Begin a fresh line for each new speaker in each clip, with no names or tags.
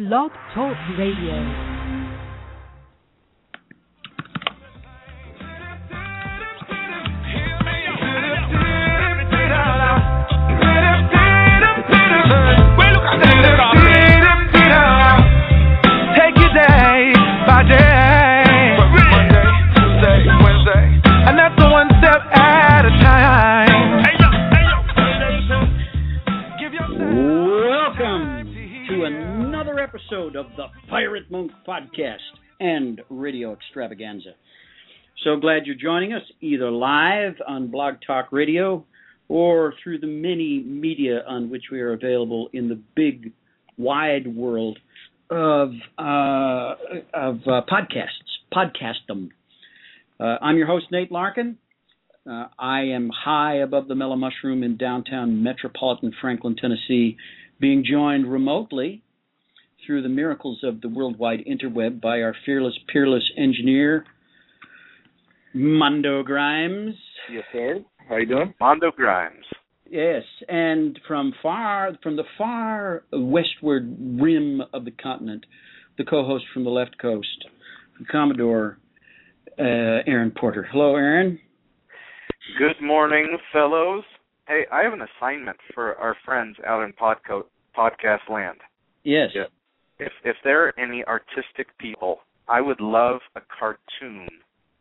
Blog Talk Radio.
Episode of the Pirate Monk Podcast and Radio Extravaganza. So glad you're joining us either live on Blog Talk Radio or through the many media on which we are available in the big, wide world of uh, of uh, podcasts. Podcastdom. Uh, I'm your host Nate Larkin. Uh, I am high above the Mellow Mushroom in downtown metropolitan Franklin, Tennessee, being joined remotely through the miracles of the worldwide interweb by our fearless, peerless engineer, Mondo Grimes.
Yes, sir. How you doing? Mondo Grimes.
Yes, and from far, from the far westward rim of the continent, the co-host from the left coast, Commodore uh, Aaron Porter. Hello, Aaron.
Good morning, fellows. Hey, I have an assignment for our friends out in podco- podcast land.
Yes.
Yeah. If if there are any artistic people, I would love a cartoon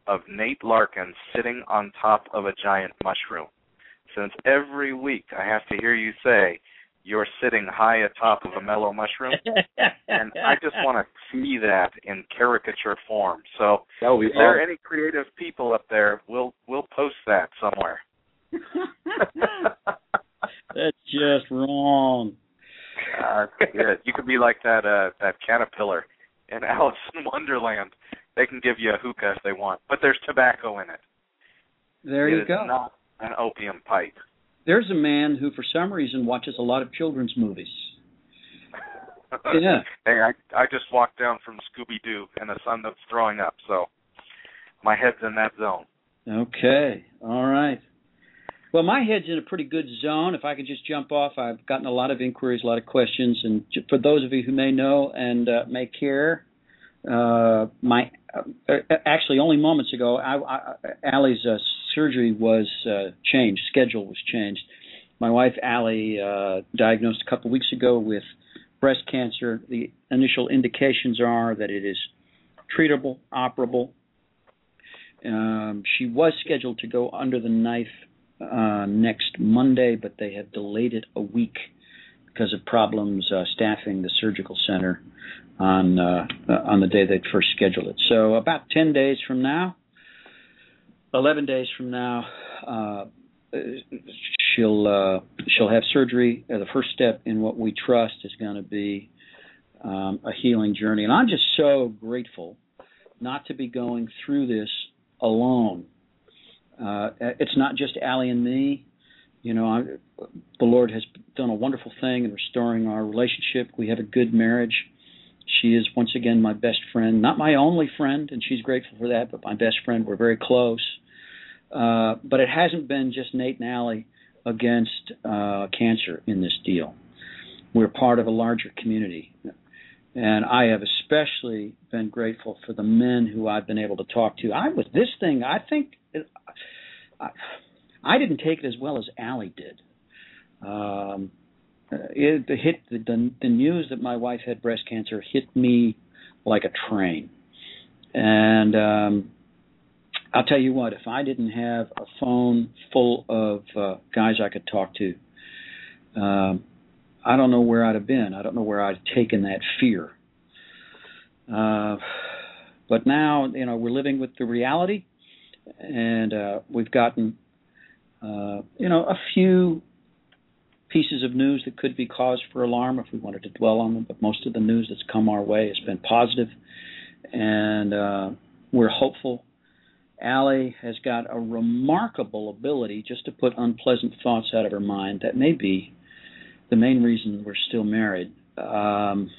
of Nate Larkin sitting on top of a giant mushroom. Since every week I have to hear you say you're sitting high atop of a mellow mushroom, and I just want to see that in caricature form. So
That would
if there are any creative people up there, we'll we'll post that somewhere.
That's just wrong.
Uh, yeah, you could be like that uh that caterpillar in Alice in Wonderland. They can give you a hookah if they want, but there's tobacco in it.
There
It
you
is
go.
Not an opium pipe.
There's a man who, for some reason, watches a lot of children's movies. Yeah.
hey, I I just walked down from Scooby Doo and the sun that's throwing up, so my head's in that zone.
Okay. All right. Well, my head's in a pretty good zone. If I could just jump off, I've gotten a lot of inquiries, a lot of questions, and for those of you who may know and uh, may care, uh, my uh, actually only moments ago, I, I, Allie's uh, surgery was uh, changed. Schedule was changed. My wife Allie uh, diagnosed a couple weeks ago with breast cancer. The initial indications are that it is treatable, operable. Um, she was scheduled to go under the knife uh, next Monday, but they have delayed it a week because of problems uh, staffing the surgical center on uh, uh, on the day they first scheduled it. So about ten days from now, eleven days from now, uh, she'll uh, she'll have surgery. Uh, the first step in what we trust is going to be um, a healing journey, and I'm just so grateful not to be going through this alone. Uh, it's not just Allie and me. You know, I, the Lord has done a wonderful thing in restoring our relationship. We have a good marriage. She is once again my best friend, not my only friend, and she's grateful for that, but my best friend. We're very close. Uh, but it hasn't been just Nate and Allie against uh, cancer in this deal. We're part of a larger community. And I have especially been grateful for the men who I've been able to talk to. I with this thing, I think I, I didn't take it as well as Allie did. Um, it the hit the, the the news that my wife had breast cancer hit me like a train, and um, I'll tell you what, if I didn't have a phone full of uh, guys I could talk to, um, I don't know where I'd have been. I don't know where I'd have taken that fear. Uh, but now, you know, we're living with the reality, and uh, we've gotten, uh, you know, a few pieces of news that could be cause for alarm if we wanted to dwell on them. But most of the news that's come our way has been positive, and uh, we're hopeful. Allie has got a remarkable ability just to put unpleasant thoughts out of her mind. That may be the main reason we're still married. Um,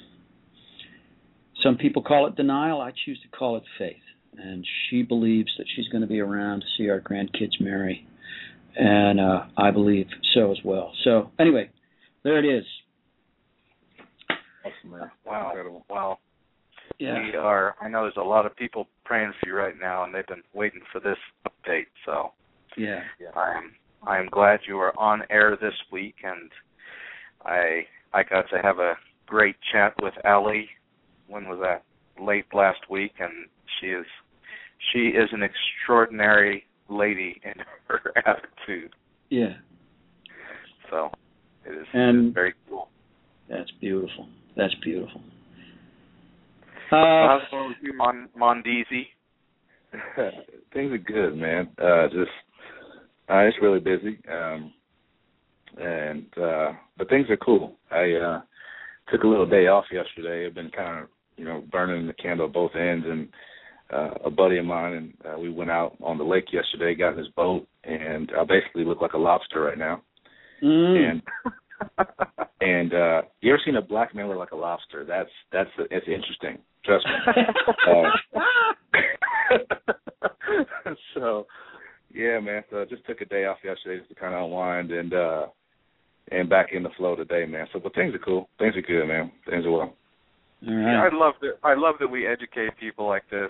some people call it denial. I choose to call it faith. And she believes that she's going to be around to see our grandkids marry. And uh, I believe so as well. So, anyway, there it is.
Awesome, man.
Wow.
Incredible.
Wow.
Yeah.
We are. I know there's a lot of people praying for you right now, and they've been waiting for this update. So
Yeah. yeah.
I'm I'm glad you are on air this week, and I I got to have a great chat with Allie. When was that? Late last week, and she is she is an extraordinary lady in her attitude.
Yeah.
So it is, it
And-
very cool.
That's beautiful. That's beautiful.
So
Uh,
how's it going with you, Mon Mondesi?
things are good, man. Uh just uh it's really busy. Um and uh but things are cool. I uh took a little day off yesterday. I've been kind of, you know, burning the candle at both ends and uh a buddy of mine and uh, we went out on the lake yesterday, got in his boat and I basically look like a lobster right now.
mm,
And and uh you ever seen a black man look like a lobster? That's that's it's interesting. Trust me. Uh, so yeah, man. So I just took a day off yesterday just to kind of unwind and uh and back in the flow today, man. So but things are cool. Things are good, man. Things are well.
all
Yeah. I love that. I love that we educate people like this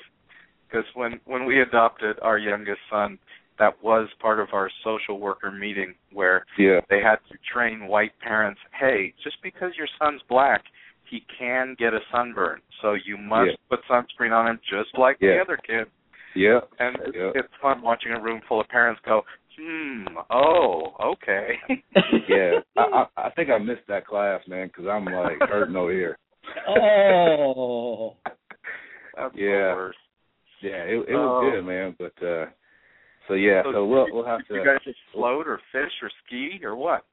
because when when we adopted our youngest son, that was part of our social worker meeting where
Yeah.
they had to train white parents. Hey, just because your son's black, he can get a sunburn, so you must
Yeah.
put sunscreen on him just like the other kid.
Yeah.
And
Yeah.
it's fun watching a room full of parents go, hmm, oh, okay.
Yeah. I, I I think I missed that class, man, because I'm like hurting over here.
oh.
That's
Yeah. Yeah, it it was good, man. But uh so yeah, so we'll we'll have to
You guys just float or fish or ski or what?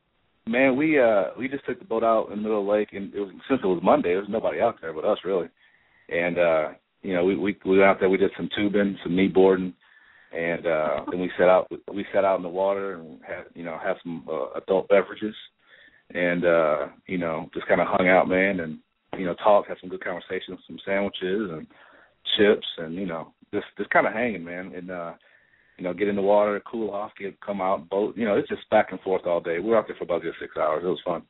Man, we uh we just took the boat out in the middle of the lake and it was since it was Monday, there was nobody out there but us really. And uh you know, we we we went out there, we did some tubing, some knee boarding and uh then we set out we sat out in the water and had you know, had some uh, adult beverages and uh, you know, just kinda hung out, man, and you know, talked, had some good conversations, some sandwiches and chips and, you know, just just kinda hanging, man. And uh you know, get in the water, cool off, get come out, boat. You know, it's just back and forth all day. We were out there for about just six hours. It was fun.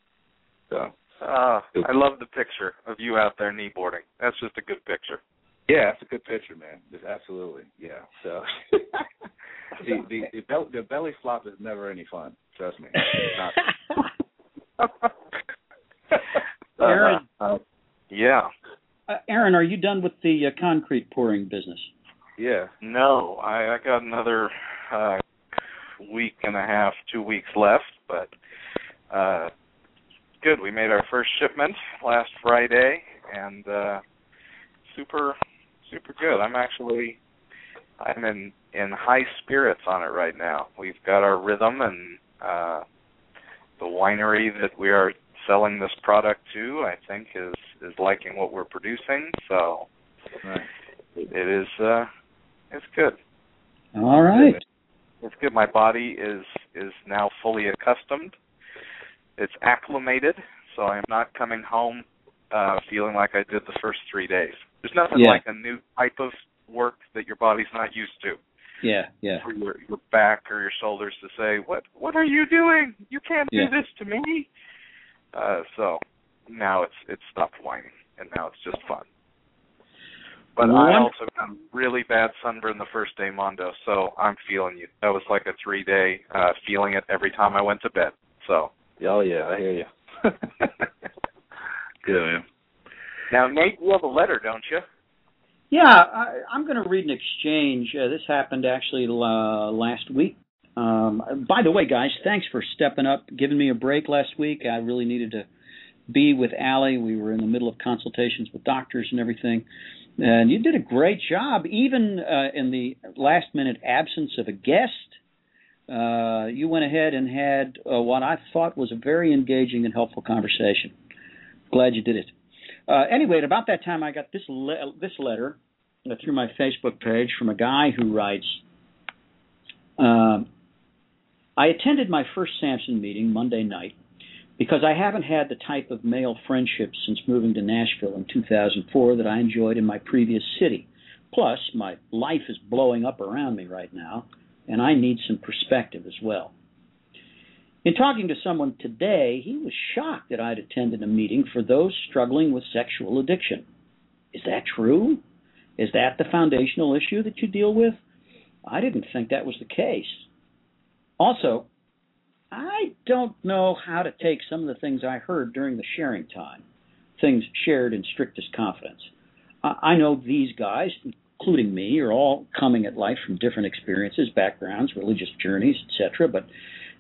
So
Uh, I love the picture of you out there kneeboarding. That's just a good picture.
yeah, it's a good picture, man. Just absolutely, yeah. So the, the the belly, the belly flop is never any fun. Trust me. Not.
Aaron,
Uh, yeah.
uh, Aaron, are you done with the uh, concrete pouring business?
Yeah.
No, I, I got another uh, week and a half, two weeks left, but uh, good. We made our first shipment last Friday, and uh, super, super good. I'm actually, I'm in in high spirits on it right now. We've got our rhythm, and uh, the winery that we are selling this product to, I think, is is liking what we're producing. So
Right.
it is. Uh, it's good.
All right.
It's good. My body is is now fully accustomed. It's acclimated, so I'm not coming home uh feeling like I did the first three days. There's nothing
Yeah.
like a new type of work that your body's not used to.
Yeah, yeah.
For your your back or your shoulders to say, What what are you doing? You can't
Yeah.
do this to me uh so now it's it's stopped whining and now it's just fun. But I
One-
also got really bad sunburn the first day, Mondo. So I'm feeling you. That was like a three day uh feeling it every time I went to bed. So
Oh yeah, I hear you. Good man.
now, Nate, you have a letter, don't you?
Yeah, I, I'm going to read an exchange. Uh, this happened actually uh, last week. Um, by the way, guys, thanks for stepping up, giving me a break last week. I really needed to be with Allie. We were in the middle of consultations with doctors and everything. And you did a great job, even uh, in the last minute absence of a guest. Uh, you went ahead and had uh, what I thought was a very engaging and helpful conversation. Glad you did it. Uh, anyway, at about that time, I got this le- this letter uh, through my Facebook page from a guy who writes. Um, I attended my first Samson meeting Monday night because I haven't had the type of male friendship since moving to Nashville in 2004 that I enjoyed in my previous city. Plus, my life is blowing up around me right now, and I need some perspective as well. In talking to someone today, he was shocked that I'd attended a meeting for those struggling with sexual addiction. Is that true? Is that the foundational issue that you deal with? I didn't think that was the case. Also, I don't know how to take some of the things I heard during the sharing time, things shared in strictest confidence. I know these guys, including me, are all coming at life from different experiences, backgrounds, religious journeys, etc. But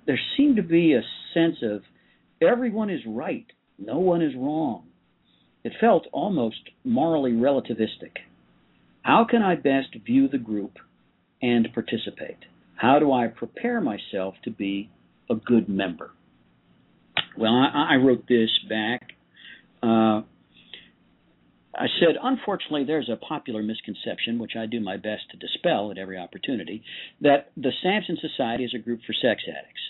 there seemed to be a sense of everyone is right, no one is wrong. It felt almost morally relativistic. How can I best view the group and participate? How do I prepare myself to be a good member? Well, I, I wrote this back. Uh, I said, unfortunately, there's a popular misconception, which I do my best to dispel at every opportunity, that the Samson Society is a group for sex addicts.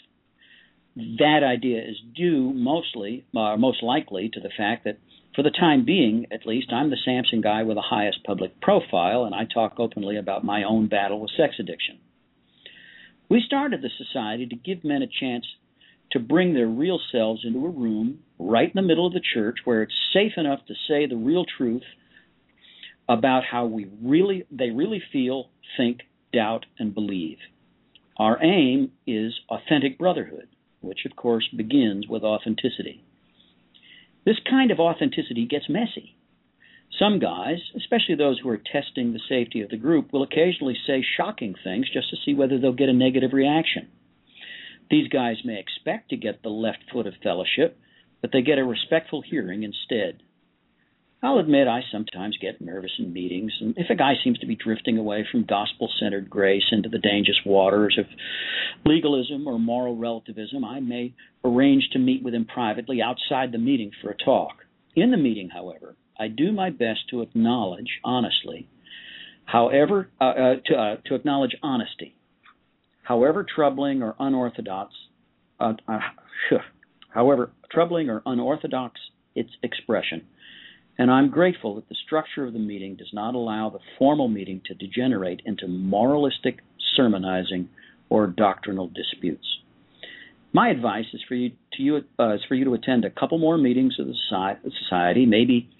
That idea is due mostly, uh, most likely, to the fact that, for the time being, at least, I'm the Samson guy with the highest public profile, and I talk openly about my own battle with sex addiction. We started the society to give men a chance to bring their real selves into a room right in the middle of the church where it's safe enough to say the real truth about how we really they really feel, think, doubt and believe. Our aim is authentic brotherhood, which of course begins with authenticity. This kind of authenticity gets messy. Some guys, especially those who are testing the safety of the group, will occasionally say shocking things just to see whether they'll get a negative reaction. These guys may expect to get the left foot of fellowship, but they get a respectful hearing instead. I'll admit I sometimes get nervous in meetings, and if a guy seems to be drifting away from gospel centered grace into the dangerous waters of legalism or moral relativism, I may arrange to meet with him privately outside the meeting for a talk. In the meeting, however, I do my best to acknowledge honestly, however, uh, uh, to, uh, to acknowledge honesty, however troubling or unorthodox, uh, uh, however troubling or unorthodox its expression. And I'm grateful that the structure of the meeting does not allow the formal meeting to degenerate into moralistic sermonizing or doctrinal disputes. My advice is for you to you uh, is for you to attend a couple more meetings of the society, maybe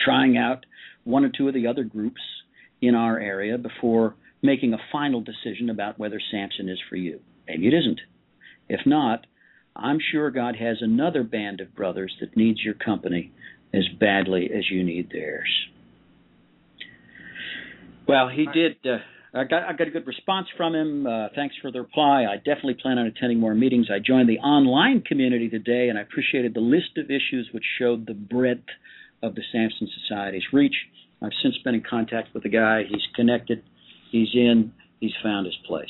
trying out one or two of the other groups in our area before making a final decision about whether Samson is for you. Maybe it isn't. If not, I'm sure God has another band of brothers that needs your company as badly as you need theirs. Well, he did. Uh, I got I got a good response from him. Uh, thanks for the reply. I definitely plan on attending more meetings. I joined the online community today, and I appreciated the list of issues which showed the breadth of the Samson Society's reach. I've since been in contact with the guy. He's connected. He's in. He's found his place.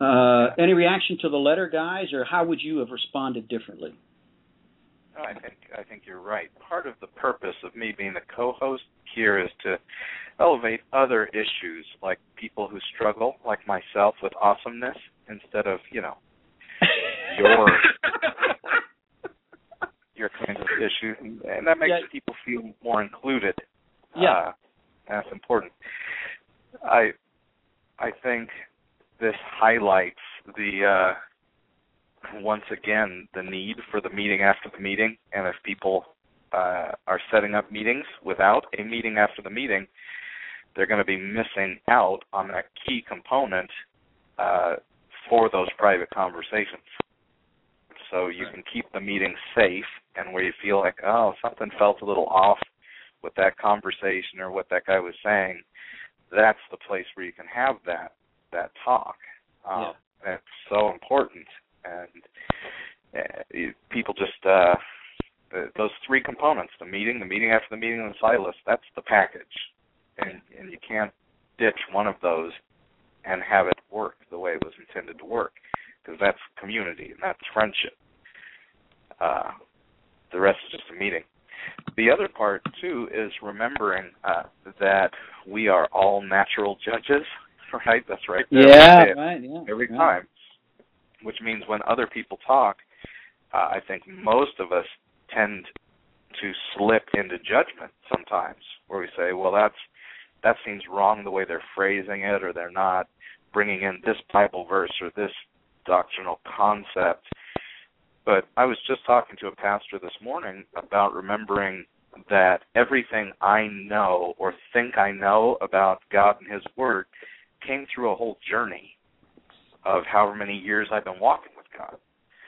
Uh, any reaction to the letter, guys, or how would you have responded differently?
I think I think you're right. Part of the purpose of me being the co-host here is to elevate other issues, like people who struggle, like myself, with awesomeness, instead of you know your your kinds of issues, and that makes yeah. people feel more included.
Yeah, uh,
that's important. I I think this highlights the uh, once again the need for the meeting after the meeting, and if people uh, are setting up meetings without a meeting after the meeting, they're going to be missing out on that key component uh, for those private conversations. So you can keep the meeting safe, and where you feel like, oh, something felt a little off with that conversation or what that guy was saying, that's the place where you can have that that talk. Um, yeah. That's so important, and uh, people just uh, the, those three components: the meeting, the meeting after the meeting, and the Silas. That's the package, and and you can't ditch one of those and have it work the way it was intended to work, because that's community and that's friendship. Uh, the rest is just a meeting. The other part too is remembering uh, that we are all natural judges right? That's right.
Yeah, right. Yeah,
every time. Which means when other people talk, uh, I think most of us tend to slip into judgment sometimes, where we say, "Well, that's that seems wrong the way they're phrasing it, or they're not bringing in this Bible verse or this doctrinal concept. But I was just talking to a pastor this morning about remembering that everything I know or think I know about God and His Word came through a whole journey of however many years I've been walking with God.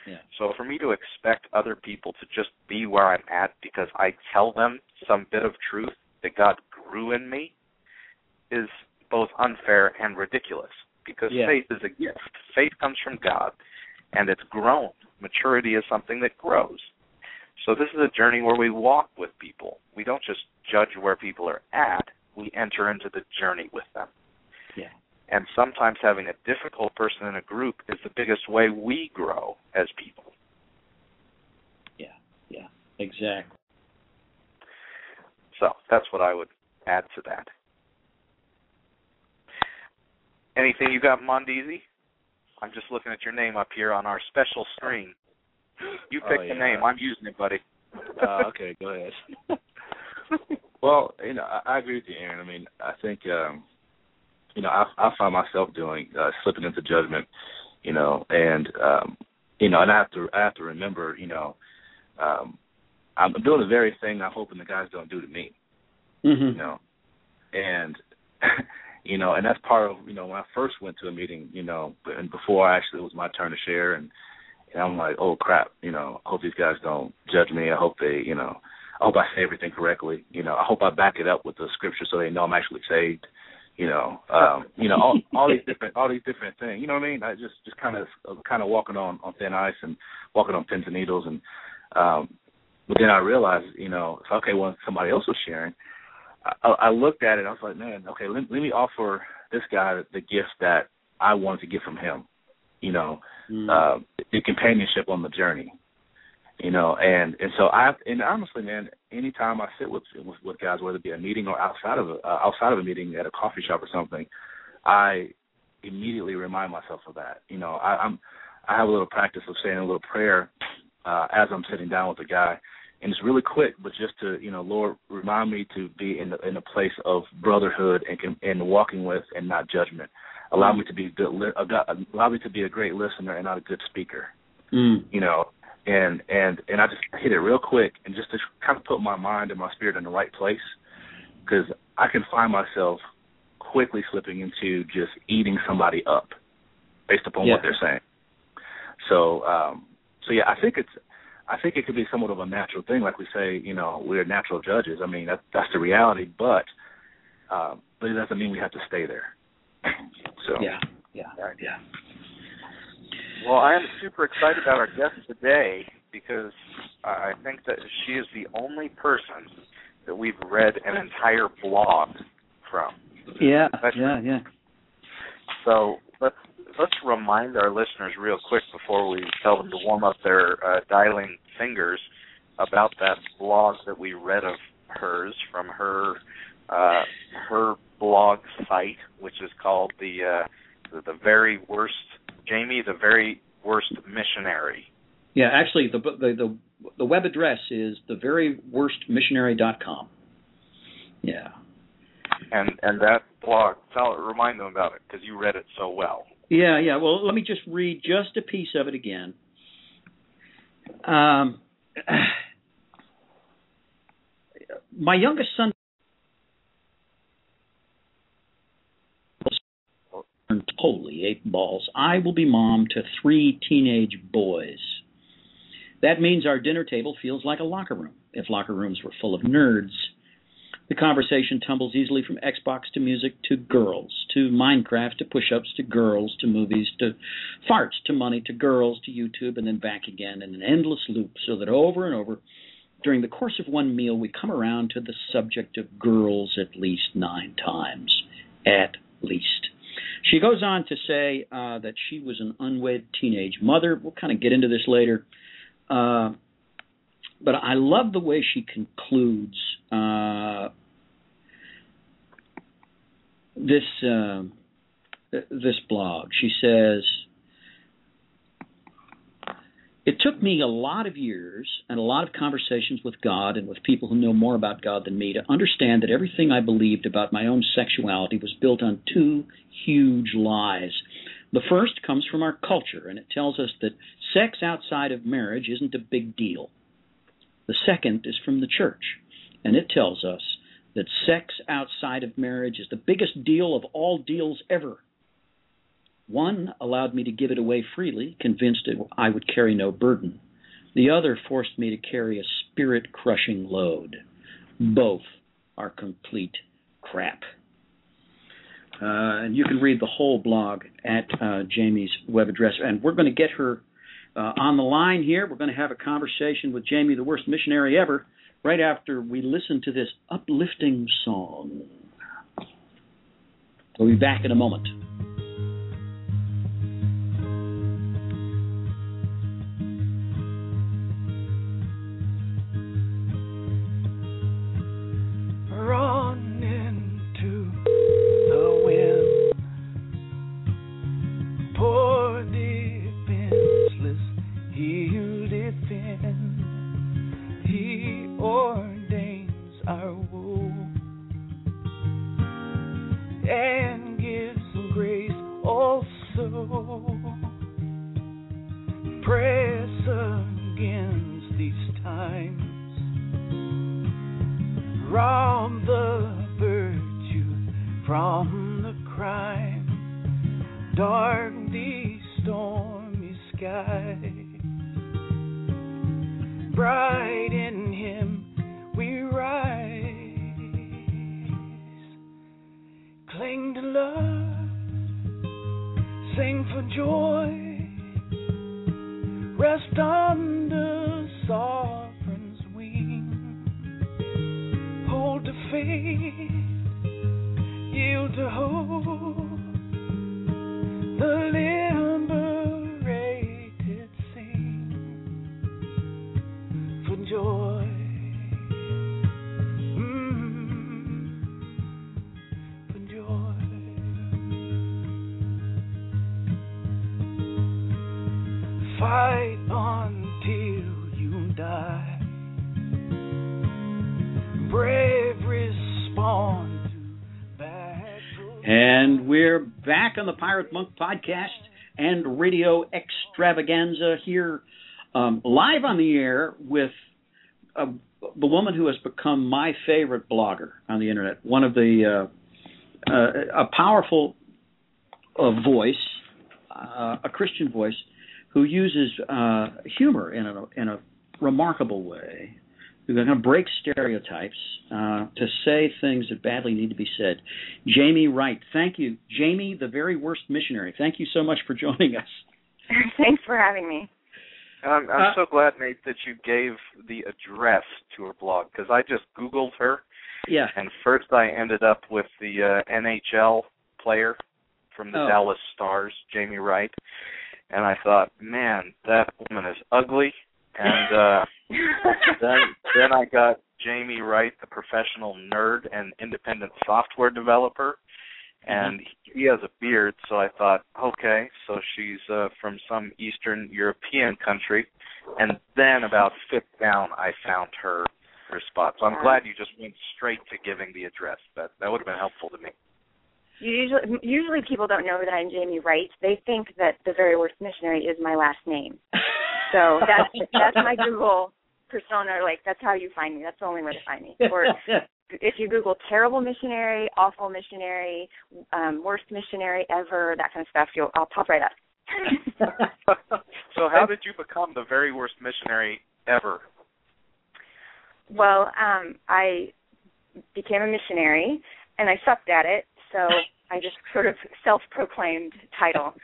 Yeah.
So for me to expect other people to just be where I'm at because I tell them some bit of truth that God grew in me is both unfair and ridiculous because
Yeah.
faith is a gift. Faith comes from God and it's grown. Maturity is something that grows. So this is a journey where we walk with people. We don't just judge where people are at, we enter into the journey with them.
Yeah.
And sometimes having a difficult person in a group is the biggest way we grow as people.
Yeah, yeah, exactly.
So that's what I would add to that. Anything you got, Mondeezy? I'm just looking at your name up here on our special screen. You
Oh,
pick the name. I'm using it, buddy.
uh, okay, go ahead. well, you know, I, I agree with you, Aaron. I mean, I think, um, you know, I, I find myself doing uh, slipping into judgment, you know, and um, you know, and I have to, I have to remember, you know, um, I'm doing the very thing I'm hoping the guys don't do to me,
hmm
you know, and you know, and that's part of, you know, when I first went to a meeting, you know, and before I actually it was my turn to share, and and I'm like, oh crap, you know, I hope these guys don't judge me. I hope they, you know, I hope I say everything correctly. You know, I hope I back it up with the scripture so they know I'm actually saved. You know, um, you know, all, all these different, all these different things. You know what I mean? I just, just kind of, kind of walking on on thin ice and walking on pins and needles. And um, but then I realized, you know, okay when somebody else was sharing. I, I looked at it. I was like, man, okay, let, let me offer this guy the gift that I wanted to get from him. You know,
Mm.
uh, the companionship on the journey. You know, and and so I and honestly, man, anytime I sit with with, with guys, whether it be a meeting or outside of a uh, outside of a meeting at a coffee shop or something, I immediately remind myself of that. You know, I, I'm I have a little practice of saying a little prayer uh, as I'm sitting down with a guy, and it's really quick, but just to you know, Lord, remind me to be in the, in a place of brotherhood and and walking with and not judgment. Allow me to be good. li- Allow me to be a great listener and not a good speaker
Mm.
you know, and and and I just hit it real quick and just to kind of put my mind and my spirit in the right place because I can find myself quickly slipping into just eating somebody up based upon
Yeah.
what they're saying. So um so yeah, I think it's I think it could be somewhat of a natural thing, like we say, you know, we're natural judges. I mean, that that's the reality, but um, but it doesn't mean we have to stay there. so
Yeah, yeah, yeah.
Well, I am super excited about our guest today because I I think that she is the only person that we've read an entire blog from.
Yeah,
That's-
yeah, yeah.
So let's let's remind our listeners real quick before we tell them to warm up their uh, dialing fingers about that blog that we read of hers from her uh, her blog site, which is called the uh, the, the very worst Jamie, the very worst missionary.
Yeah, actually, the the the, the web address is the theveryworstmissionary.com. Yeah.
And and that blog, tell remind them about it because you read it so well.
Yeah, yeah. Well, let me just read just a piece of it again. Um, my youngest son totally eight balls. I will be mom to three teenage boys. That means our dinner table feels like a locker room. If locker rooms were full of nerds, the conversation tumbles easily from Xbox to music to girls, to Minecraft to push ups to girls to movies to farts to money to girls to YouTube and then back again in an endless loop so that over and over during the course of one meal we come around to the subject of girls at least nine times. At least. She goes on to say uh, that she was an unwed teenage mother. We'll kind of get into this later. Uh, but I love the way she concludes uh, this uh, this blog. She says, "It took me a lot of years and a lot of conversations with God and with people who know more about God than me to understand that everything I believed about my own sexuality was built on two huge lies. The first comes from our culture, and it tells us that sex outside of marriage isn't a big deal. The second is from the church, and it tells us that sex outside of marriage is the biggest deal of all deals ever. One allowed me to give it away freely, convinced it, I would carry no burden. The other forced me to carry a spirit crushing load. Both are complete crap. Uh, and you can read the whole blog at uh, Jamie's web address. And we're going to get her uh, on the line here. We're going to have a conversation with Jamie, the worst missionary ever, right after we listen to this uplifting song. We'll be back in a moment. On radio extravaganza here um, live on the air with uh, the woman who has become my favorite blogger on the internet. One of the uh, uh, a powerful uh, voice, uh, a Christian voice, who uses humor in a in a remarkable way we're going to break stereotypes uh, to say things that badly need to be said. Jamie Wright, thank you. Jamie, the very worst missionary, thank you so much for joining us.
Thanks for having me.
I'm, I'm uh, so glad, Nate, that you gave the address to her blog because I just Googled her.
Yeah.
And first I ended up with the uh, NHL player from the oh. Dallas Stars, Jamie Wright. And I thought, man, that woman is ugly and uh, then then I got Jamie Wright, the professional nerd and independent software developer, and mm-hmm. he has a beard. So I thought, okay, so she's uh, from some Eastern European country, and then about fifth down, I found her her spot. So I'm glad you just went straight to giving the address. That that would have been helpful to me.
Usually, usually people don't know that I'm Jamie Wright. They think that the very worst missionary is my last name. So that's that's my Google persona. Like that's how you find me. That's the only way to find me. Or if you Google terrible missionary, awful missionary, um, worst missionary ever, that kind of stuff, you'll I'll pop right up.
so how did you become the very worst missionary ever?
Well, um, I became a missionary and I sucked at it, so I just sort of self-proclaimed title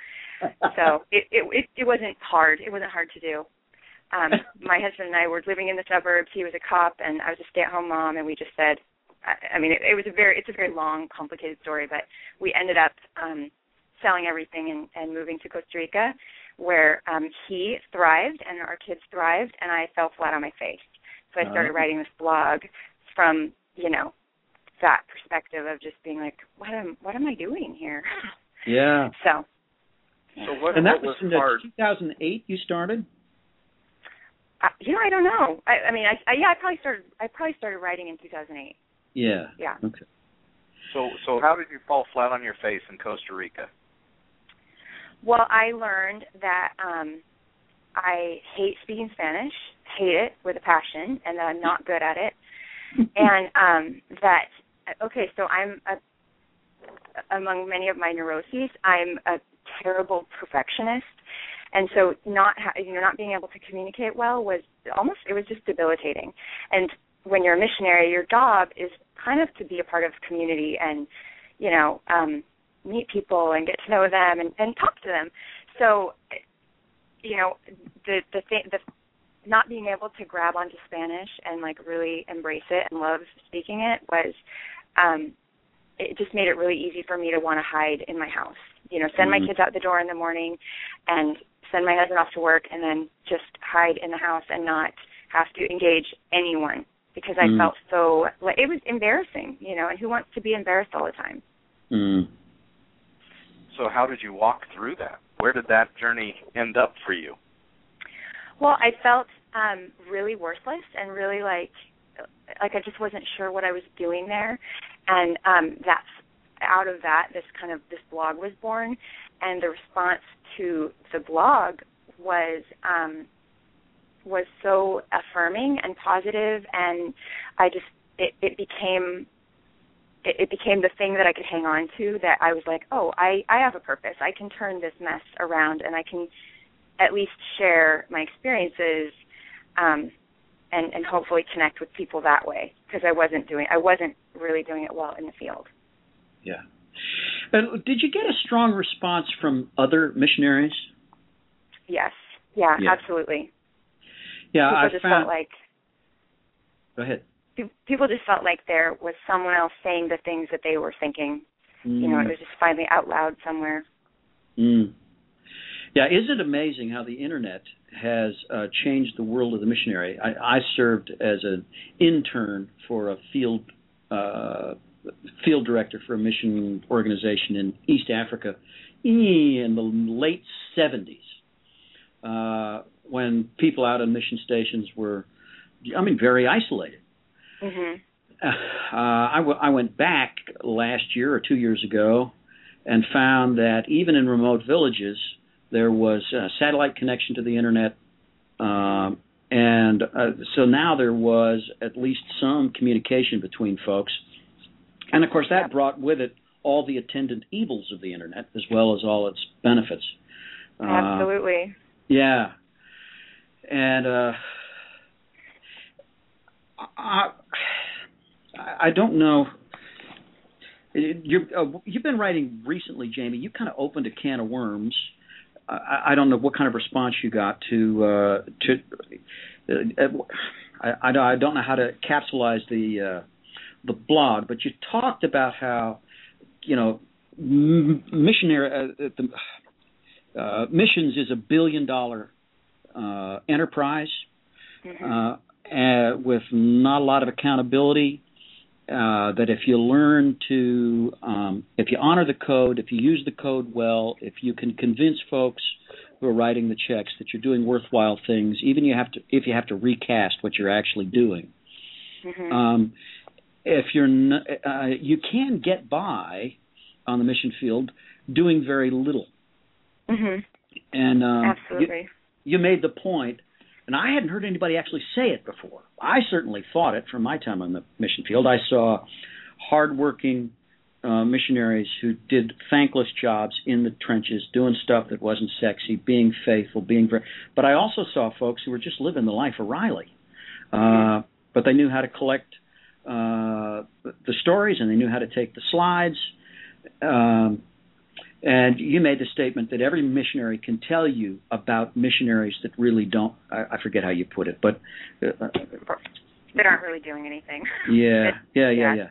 so it, it it it wasn't hard. It wasn't hard to do. Um, my husband and I were living in the suburbs. He was a cop, and I was a stay-at-home mom. And we just said, I, I mean, it, it was a very it's a very long, complicated story, but we ended up um, selling everything and, and moving to Costa Rica, where um, he thrived and our kids thrived, and I fell flat on my face. So I started uh-huh. writing this blog from you know that perspective of just being like, what am what am I doing here?
Yeah.
So
so what,
and that
what
was, in
hard?
2008 you started.
Uh, you know, I don't know. I, I mean, I, I yeah, I probably started. I probably started writing in 2008.
Yeah.
Yeah.
Okay.
So so how did you fall flat on your face in Costa Rica?
Well, I learned that um I hate speaking Spanish, hate it with a passion, and that I'm not good at it. and um that okay, so I'm a among many of my neuroses, I'm a terrible perfectionist. And so not ha- you know not being able to communicate well was almost it was just debilitating. And when you're a missionary, your job is kind of to be a part of community and you know um meet people and get to know them and, and talk to them. So you know the the thing the not being able to grab onto Spanish and like really embrace it and love speaking it was um it just made it really easy for me to want to hide in my house. You know, send mm-hmm. my kids out the door in the morning and send my husband off to work and then just hide in the house and not have to engage anyone because I mm. felt so like it was embarrassing, you know, and who wants to be embarrassed all the time?
Mm.
So how did you walk through that? Where did that journey end up for you?
Well, I felt um really worthless and really like like I just wasn't sure what I was doing there. And um that's out of that this kind of this blog was born and the response to the blog was um was so affirming and positive and I just it, it became it, became the thing that I could hang on to that I was like, oh, I I have a purpose. I can turn this mess around and I can at least share my experiences um and and hopefully connect with people that way because I wasn't doing I wasn't really doing it well in the field.
Yeah. Uh, did you get a strong response from other missionaries?
Yes. Yeah, yeah. absolutely.
Yeah,
people
I
just
found...
felt like.
Go ahead.
People just felt like there was someone else saying the things that they were thinking. Mm. You know, it mm. was just finally out loud somewhere.
Mm. Yeah, is it amazing how the internet has uh, changed the world of the missionary? I, I served as an intern for a field uh, field director for a mission organization in East Africa in the late 70s. Uh, when people out on mission stations were, I mean, very isolated.
Mm-hmm.
Uh, I, w- I went back last year or two years ago and found that even in remote villages, there was a satellite connection to the internet. Um, and uh, so now there was at least some communication between folks. And of course, that brought with it all the attendant evils of the internet as well as all its benefits.
Uh, Absolutely.
Uh, yeah, and uh, I, I don't know. you uh, you've been writing recently, Jamie. You kind of opened a can of worms. I, I don't know what kind of response you got to uh, to. Uh, I, I don't know how to capsulize the uh, the blog, but you talked about how you know missionary uh, the, uh, missions is a billion dollar uh, enterprise
mm-hmm.
uh, with not a lot of accountability. Uh, that if you learn to, um, if you honor the code, if you use the code well, if you can convince folks who are writing the checks that you're doing worthwhile things, even you have to, if you have to recast what you're actually doing.
Mm-hmm.
Um, if you're, not, uh, you can get by on the mission field doing very little.
Mm-hmm.
And um,
absolutely,
you made the point, and I hadn't heard anybody actually say it before. I certainly thought it from my time on the mission field. I saw hardworking uh, missionaries who did thankless jobs in the trenches, doing stuff that wasn't sexy, being faithful, being. Very, but I also saw folks who were just living the life of Riley, uh, but they knew how to collect the stories and they knew how to take the slides. Um, and you made the statement that every missionary can tell you about missionaries that really don't. I, I forget how you put it, but
uh, that aren't really doing anything.
Yeah, yeah, yeah, yeah.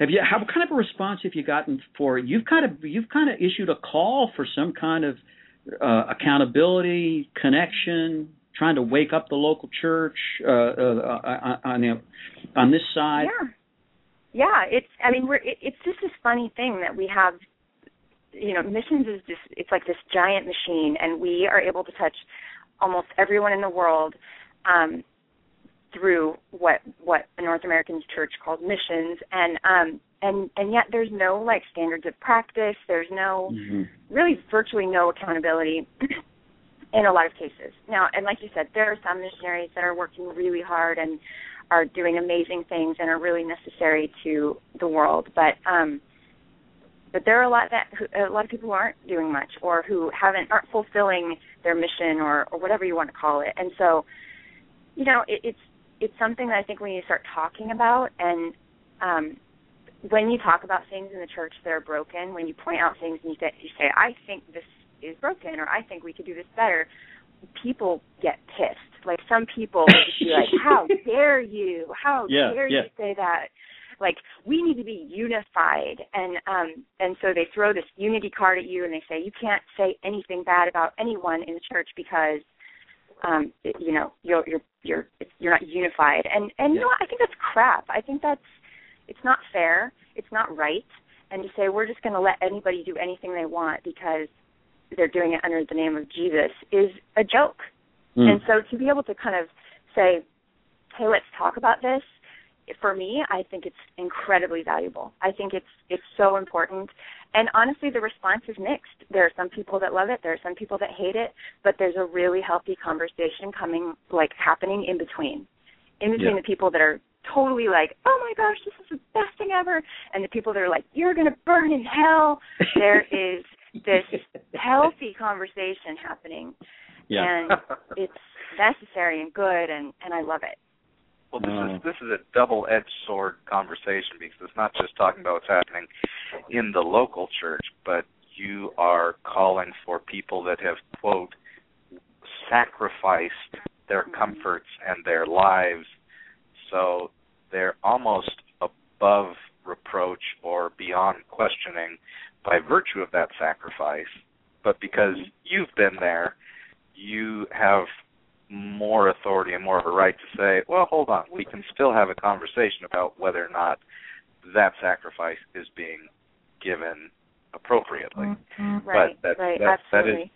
Have you? How kind of a response have you gotten for? You've kind of you've kind of issued a call for some kind of uh, accountability, connection, trying to wake up the local church uh, uh, uh on on this side.
Yeah, yeah. It's I mean we're it, it's just this funny thing that we have you know, missions is just it's like this giant machine and we are able to touch almost everyone in the world um through what what the North American Church calls missions, and um, and and yet there's no like standards of practice. There's no
Mm-hmm.
really virtually no accountability in a lot of cases. Now, and like you said, there are some missionaries that are working really hard and are doing amazing things and are really necessary to the world, but um but there are a lot that a lot of people who aren't doing much or who haven't aren't fulfilling their mission or or whatever you want to call it. And so, you know, it, it's it's something that I think we need to start talking about and um when you talk about things in the church that are broken, when you point out things and you say, you say, I think this is broken, or I think we could do this better, people get pissed. Like some people just be like, How dare you? How
Yeah,
dare
yeah.
you say that? Like we need to be unified, and um, and so they throw this unity card at you, and they say you can't say anything bad about anyone in the church because um you know you're you're you're you're not unified and and you know what? I think that's crap. I think that's it's not fair. It's not right. And to say we're just going to let anybody do anything they want because they're doing it under the name of Jesus is a joke.
Mm.
And so to be able to kind of say, "Hey, let's talk about this," for me, I think it's incredibly valuable. I think it's it's so important. And honestly, the response is mixed. There are some people that love it. There are some people that hate it. But there's a really healthy conversation coming, like happening in between, in between
Yeah.
the people that are totally like, "Oh my gosh, this is the best thing ever," and the people that are like, "You're gonna burn in hell." There is this healthy conversation happening,
yeah.
and it's necessary and good, and and I love it.
Well, this is mm. this is a double-edged sword conversation because it's not just talking about what's happening in the local church, but you are calling for people that have quote sacrificed their mm-hmm. comforts and their lives, so they're almost above reproach or beyond questioning by virtue of that sacrifice. But because you've been there, you have more authority and more of a right to say, well, hold on, we can still have a conversation about whether or not that sacrifice is being given appropriately.
Right,
that-
right,
that- that
absolutely.
is-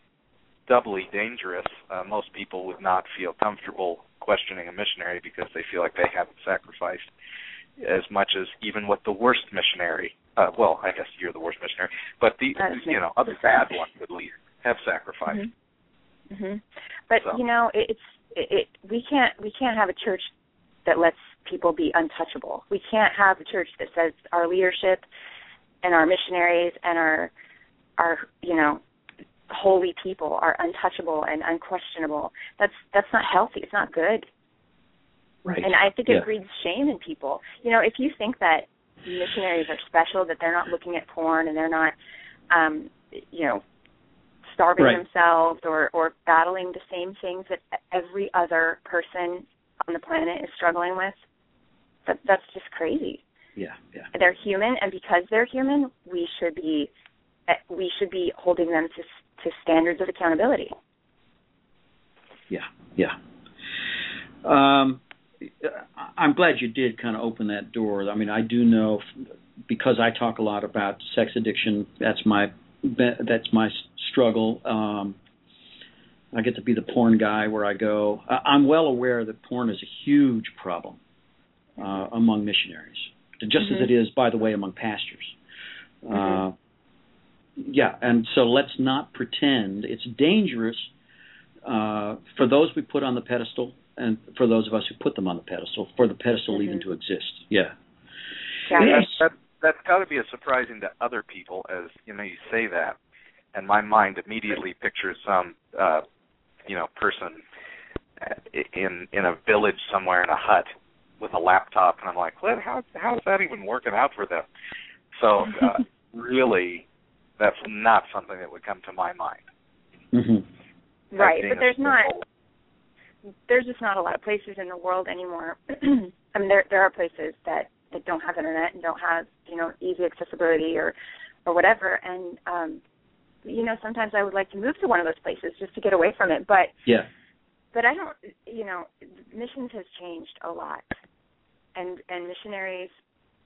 Doubly dangerous. Uh, most people would not feel comfortable questioning a missionary because they feel like they haven't sacrificed as much as even what the worst missionary. Uh, well, I guess you're the worst missionary, but the
That is me.
you know other bad ones at least have sacrificed.
hmm But
So.
you know, it's it, it. We can't we can't have a church that lets people be untouchable. We can't have a church that says our leadership and our missionaries and our our you know holy people are untouchable and unquestionable. That's that's not healthy. It's not good.
Right.
And I think
Yeah.
it breeds shame in people. You know, if you think that missionaries are special, that they're not looking at porn and they're not, um, you know, starving
Right.
themselves or or battling the same things that every other person on the planet is struggling with, that that's just crazy.
Yeah, yeah.
They're human, and because they're human, we should be eh, we should be holding them to to standards of accountability.
Yeah, yeah. Um, I'm glad you did kind of open that door. I mean, I do know because I talk a lot about sex addiction. That's my that's my struggle. Um, I get to be the porn guy where I go. I'm well aware that porn is a huge problem uh, among missionaries, just as
Mhm.
it is, by the way, among pastors. Uh,
Mhm.
yeah, and so let's not pretend it's dangerous uh, for those we put on the pedestal and for those of us who put them on the pedestal, for the pedestal even
Mhm.
to exist. Yeah.
Yeah,
Yes.
That's, that, that's got to be as surprising to other people as you know you say that, and my mind immediately pictures some uh, you know person uh, in in a village somewhere in a hut with a laptop, and I'm like, what? How how is that even working out for them? So uh, really, that's not something that would come to my mind.
hmm
right. But there's not
simple-
there's just not a lot of places in the world anymore. I mean, there there are places that that don't have internet and don't have you know easy accessibility or or whatever. And um, you know, sometimes I would like to move to one of those places just to get away from it. But
Yeah.
but I don't. You know, missions has changed a lot, and and missionaries.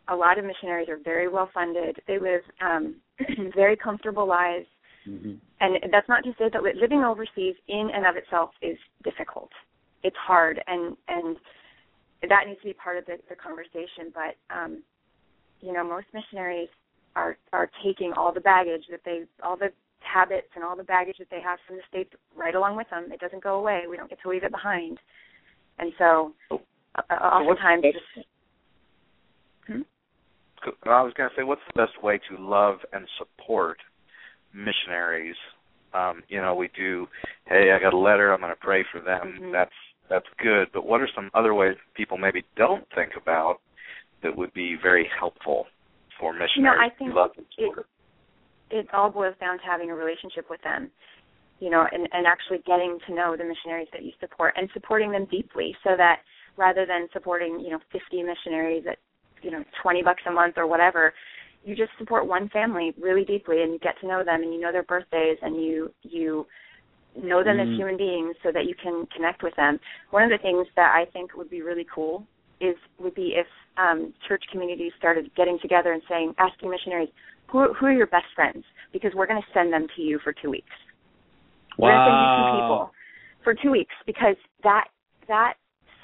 A lot of missionaries are very well funded. They live um, very comfortable lives
hmm
and that's not to say that living overseas in and of itself is difficult it's hard and and that needs to be part of the, the conversation. But um, you know, most missionaries are are taking all the baggage that they all the habits and all the baggage that they have from the states right along with them. It doesn't go away. We don't get to leave it behind. And so, uh, oftentimes,
so
just, hmm?
I was going to say, what's the best way to love and support missionaries? Um, you know, we do. Hey, I got a letter. I'm going to pray for them.
Mm-hmm.
That's that's good. But what are some other ways people maybe don't think about that would be very helpful for missionaries?
You know, I think it, it all boils down to having a relationship with them you know, and, and actually getting to know the missionaries that you support and supporting them deeply so that rather than supporting, you know, 50 missionaries at, you know, 20 bucks a month or whatever, you just support one family really deeply and you get to know them and you know their birthdays and you, you know them
Mm.
as human beings so that you can connect with them. One of the things that I think would be really cool is would be if um, church communities started getting together and saying, asking missionaries, who, who are your best friends? Because we're going to send them to you for two weeks. Wow. We're going to send you some people for two weeks because that that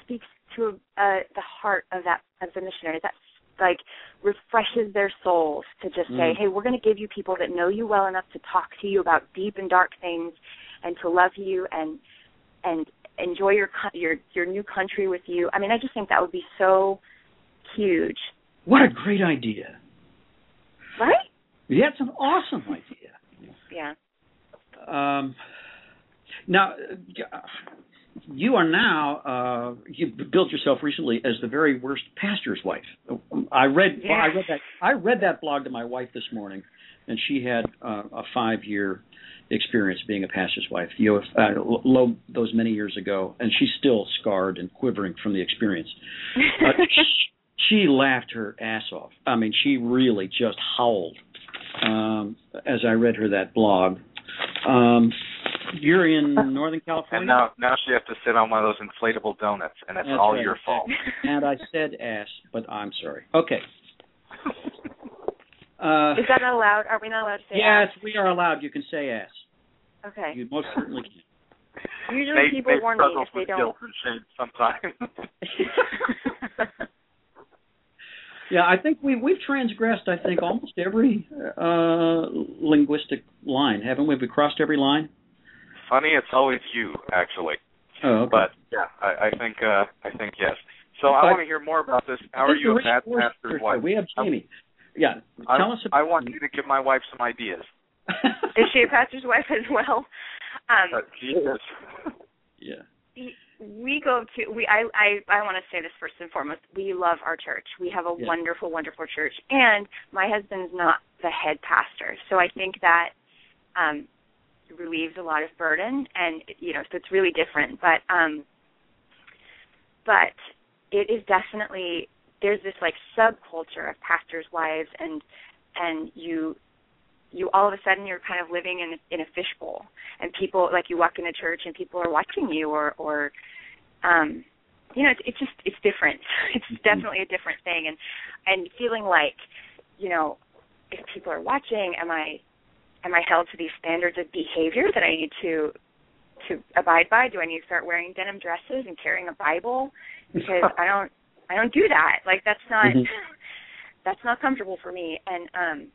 speaks to uh, the heart of that of the missionaries. That like refreshes their souls to just say,
Mm.
hey, we're going to give you people that know you well enough to talk to you about deep and dark things, and to love you and and enjoy your your your new country with you. I mean, I just think that would be so huge,
What a great idea.
right?
Yeah, it's an awesome idea.
Yeah.
Um, now, uh, you are now uh, you built yourself recently as the very worst pastor's wife. I read well, I read that I read that blog to my wife this morning, and she had uh, a five year experience being a pastor's wife. You know, uh, lo those many years ago, and she's still scarred and quivering from the experience. Uh, she laughed her ass off. I mean, she really just howled um, as I read her that blog. Um, you're in Northern California,
And now, now she has to sit on one of those inflatable donuts, and it's
That's
all
right.
your fault.
and I said ass, but I'm sorry. Okay. Uh,
Is that not allowed? Are we not allowed to say
yes,
that?
we are allowed. You can say ass.
Okay.
You most certainly can.
Usually
They-
people
they
warn me if they
with
don't.
and shame sometimes.
Yeah, I think we we've transgressed. I think almost every uh, linguistic line, haven't we? We crossed every line.
Funny, it's always you, actually.
Oh, okay.
But yeah, I, I think uh, I think yes. So I
But-
want to hear more about this. How are you a bad pastor's wife?
We have Jamie. Yeah,
I,
tell us.
I want you to give my wife some ideas.
Is she a pastor's wife as well? Um,
Uh, she is.
yeah.
we go to we I I I want to say this first and foremost. We love our church. We have a
Yeah.
wonderful wonderful church and my husband's not the head pastor. So I think that um relieves a lot of burden and you know, so it's really different, but um but it is definitely there's this like subculture of pastors' wives and and you you all of a sudden you're kind of living in in a fishbowl. And people like you walk into church and people are watching you or or um you know it's, it's just it's different. It's definitely a different thing. And and feeling like you know if people are watching am i am i held to these standards of behavior that i need to to abide by? Do i need to start wearing denim dresses and carrying a bible? Because i don't i don't do that. Like that's not
Mhm.
that's not comfortable for me. And um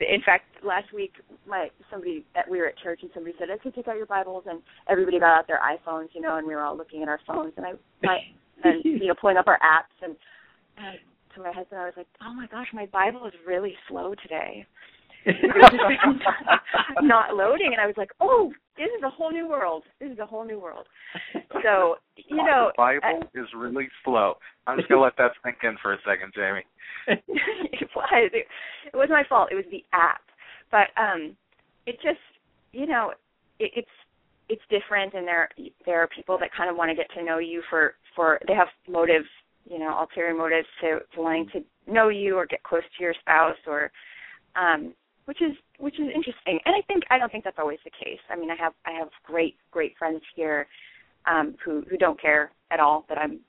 in fact, last week, my somebody that we were at church and somebody said, "Okay, take out your Bibles," and everybody got out their iPhones, you know, and we were all looking at our phones, and I, my, and you know, pulling up our apps, and, and to my husband, I was like, "Oh my gosh, my Bible is really slow today." not loading, and I was like, "Oh, this is a whole new world. This is a whole new world." So, you know,
the Bible is really slow. I'm just gonna let that sink in for a second, Jamie.
it was. It, it was my fault. It was the app, but um, it just you know it, it's it's different, and there there are people that kind of want to get to know you for for they have motives, you know, ulterior motives to, to wanting to know you or get close to your spouse or um which is which is interesting. And i think i don't think that's always the case. I mean i have i have great great friends here um who who don't care at all that i'm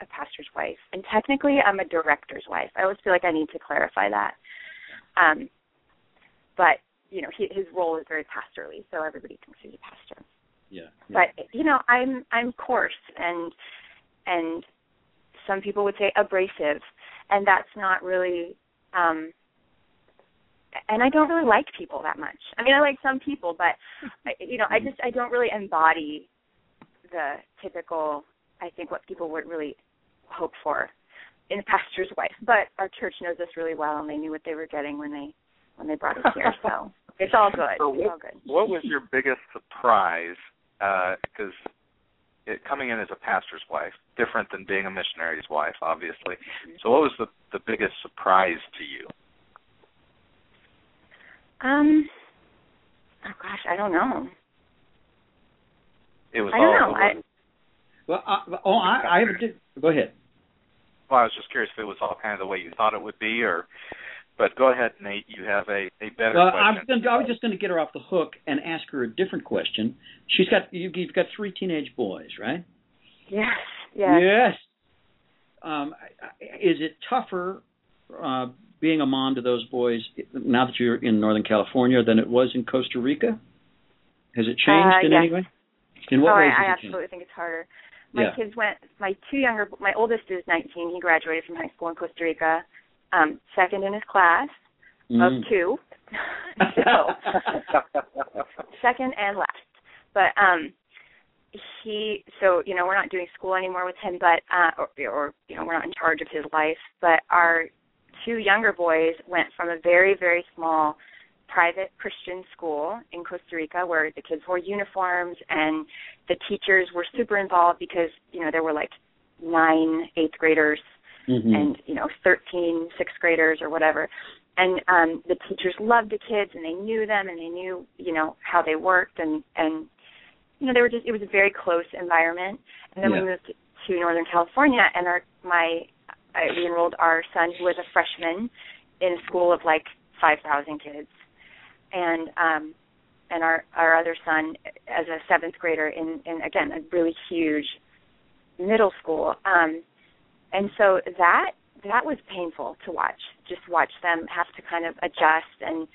a pastor's wife. And technically i'm a director's wife. I always feel like i need to clarify that. Um but you know he, his role is very pastorly so everybody thinks he's a pastor.
Yeah.
but you know i'm i'm coarse and and some people would say abrasive, and that's not really. um and I don't really like people that much. I mean, I like some people, but you know, I just I don't really embody the typical. I think what people would really hope for in a pastor's wife. But our church knows us really well, and they knew what they were getting when they when they brought us here. So it's all good.
So
it's
what,
all good.
what was your biggest surprise? Uh, because it, coming in as a pastor's wife, different than being a missionary's wife, obviously. So, what was the the biggest surprise to you?
Um. Oh gosh, I don't know.
It was
I don't
all.
know. I,
Well, uh, oh, I, I have a go ahead.
well, I was just curious if it was all kind of the way you thought it would be, or. But go ahead, Nate. You have a a better
Well, I was,
question.
gonna, I was just going to get her off the hook and ask her a different question. She's got you, you've got three teenage boys, right?
yes. Yes.
Yes. Um, I- I- is it tougher uh, being a mom to those boys now that you're in Northern California than it was in Costa Rica? Has it changed
Uh,
in
yes.
any way? In what
oh,
ways
I, I
it changed?
absolutely think it's harder. My
Yeah.
kids went. My two younger. My oldest is 19. He graduated from high school in Costa Rica. Um, second in his class
Mm.
of two. so second and last. But um he so you know we're not doing school anymore with him but uh or, or you know we're not in charge of his life but our two younger boys went from a very very small private christian school in costa rica where the kids wore uniforms and the teachers were super involved because you know there were like nine eighth graders
Mhm.
and you know thirteen sixth graders or whatever and um the teachers loved the kids and they knew them and they knew you know how they worked and and you know they were just it was a very close environment and then
Yeah.
we moved to northern california and our my I, we enrolled our son who was a freshman in a school of like five thousand kids. And um and our our other son as a seventh grader in in again a really huge middle school. Um and so that that was painful to watch just watch them have to kind of adjust and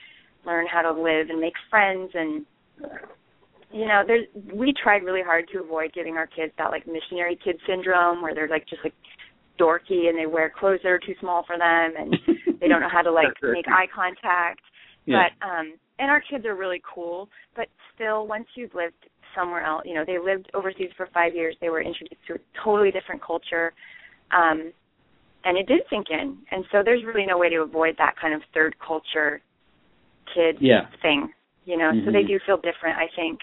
learn how to live and make friends. And you know there's we tried really hard to avoid giving our kids that like missionary kid syndrome where they're like just like dorky and they wear clothes that are too small for them and they don't know how to like make eye contact
yeah.
but um and our kids are really cool but still once you've lived somewhere else you know they lived overseas for five years they were introduced to a totally different culture um and it did sink in and so there's really no way to avoid that kind of third culture kid
Yeah.
thing you know so they
Mhm.
do feel different i think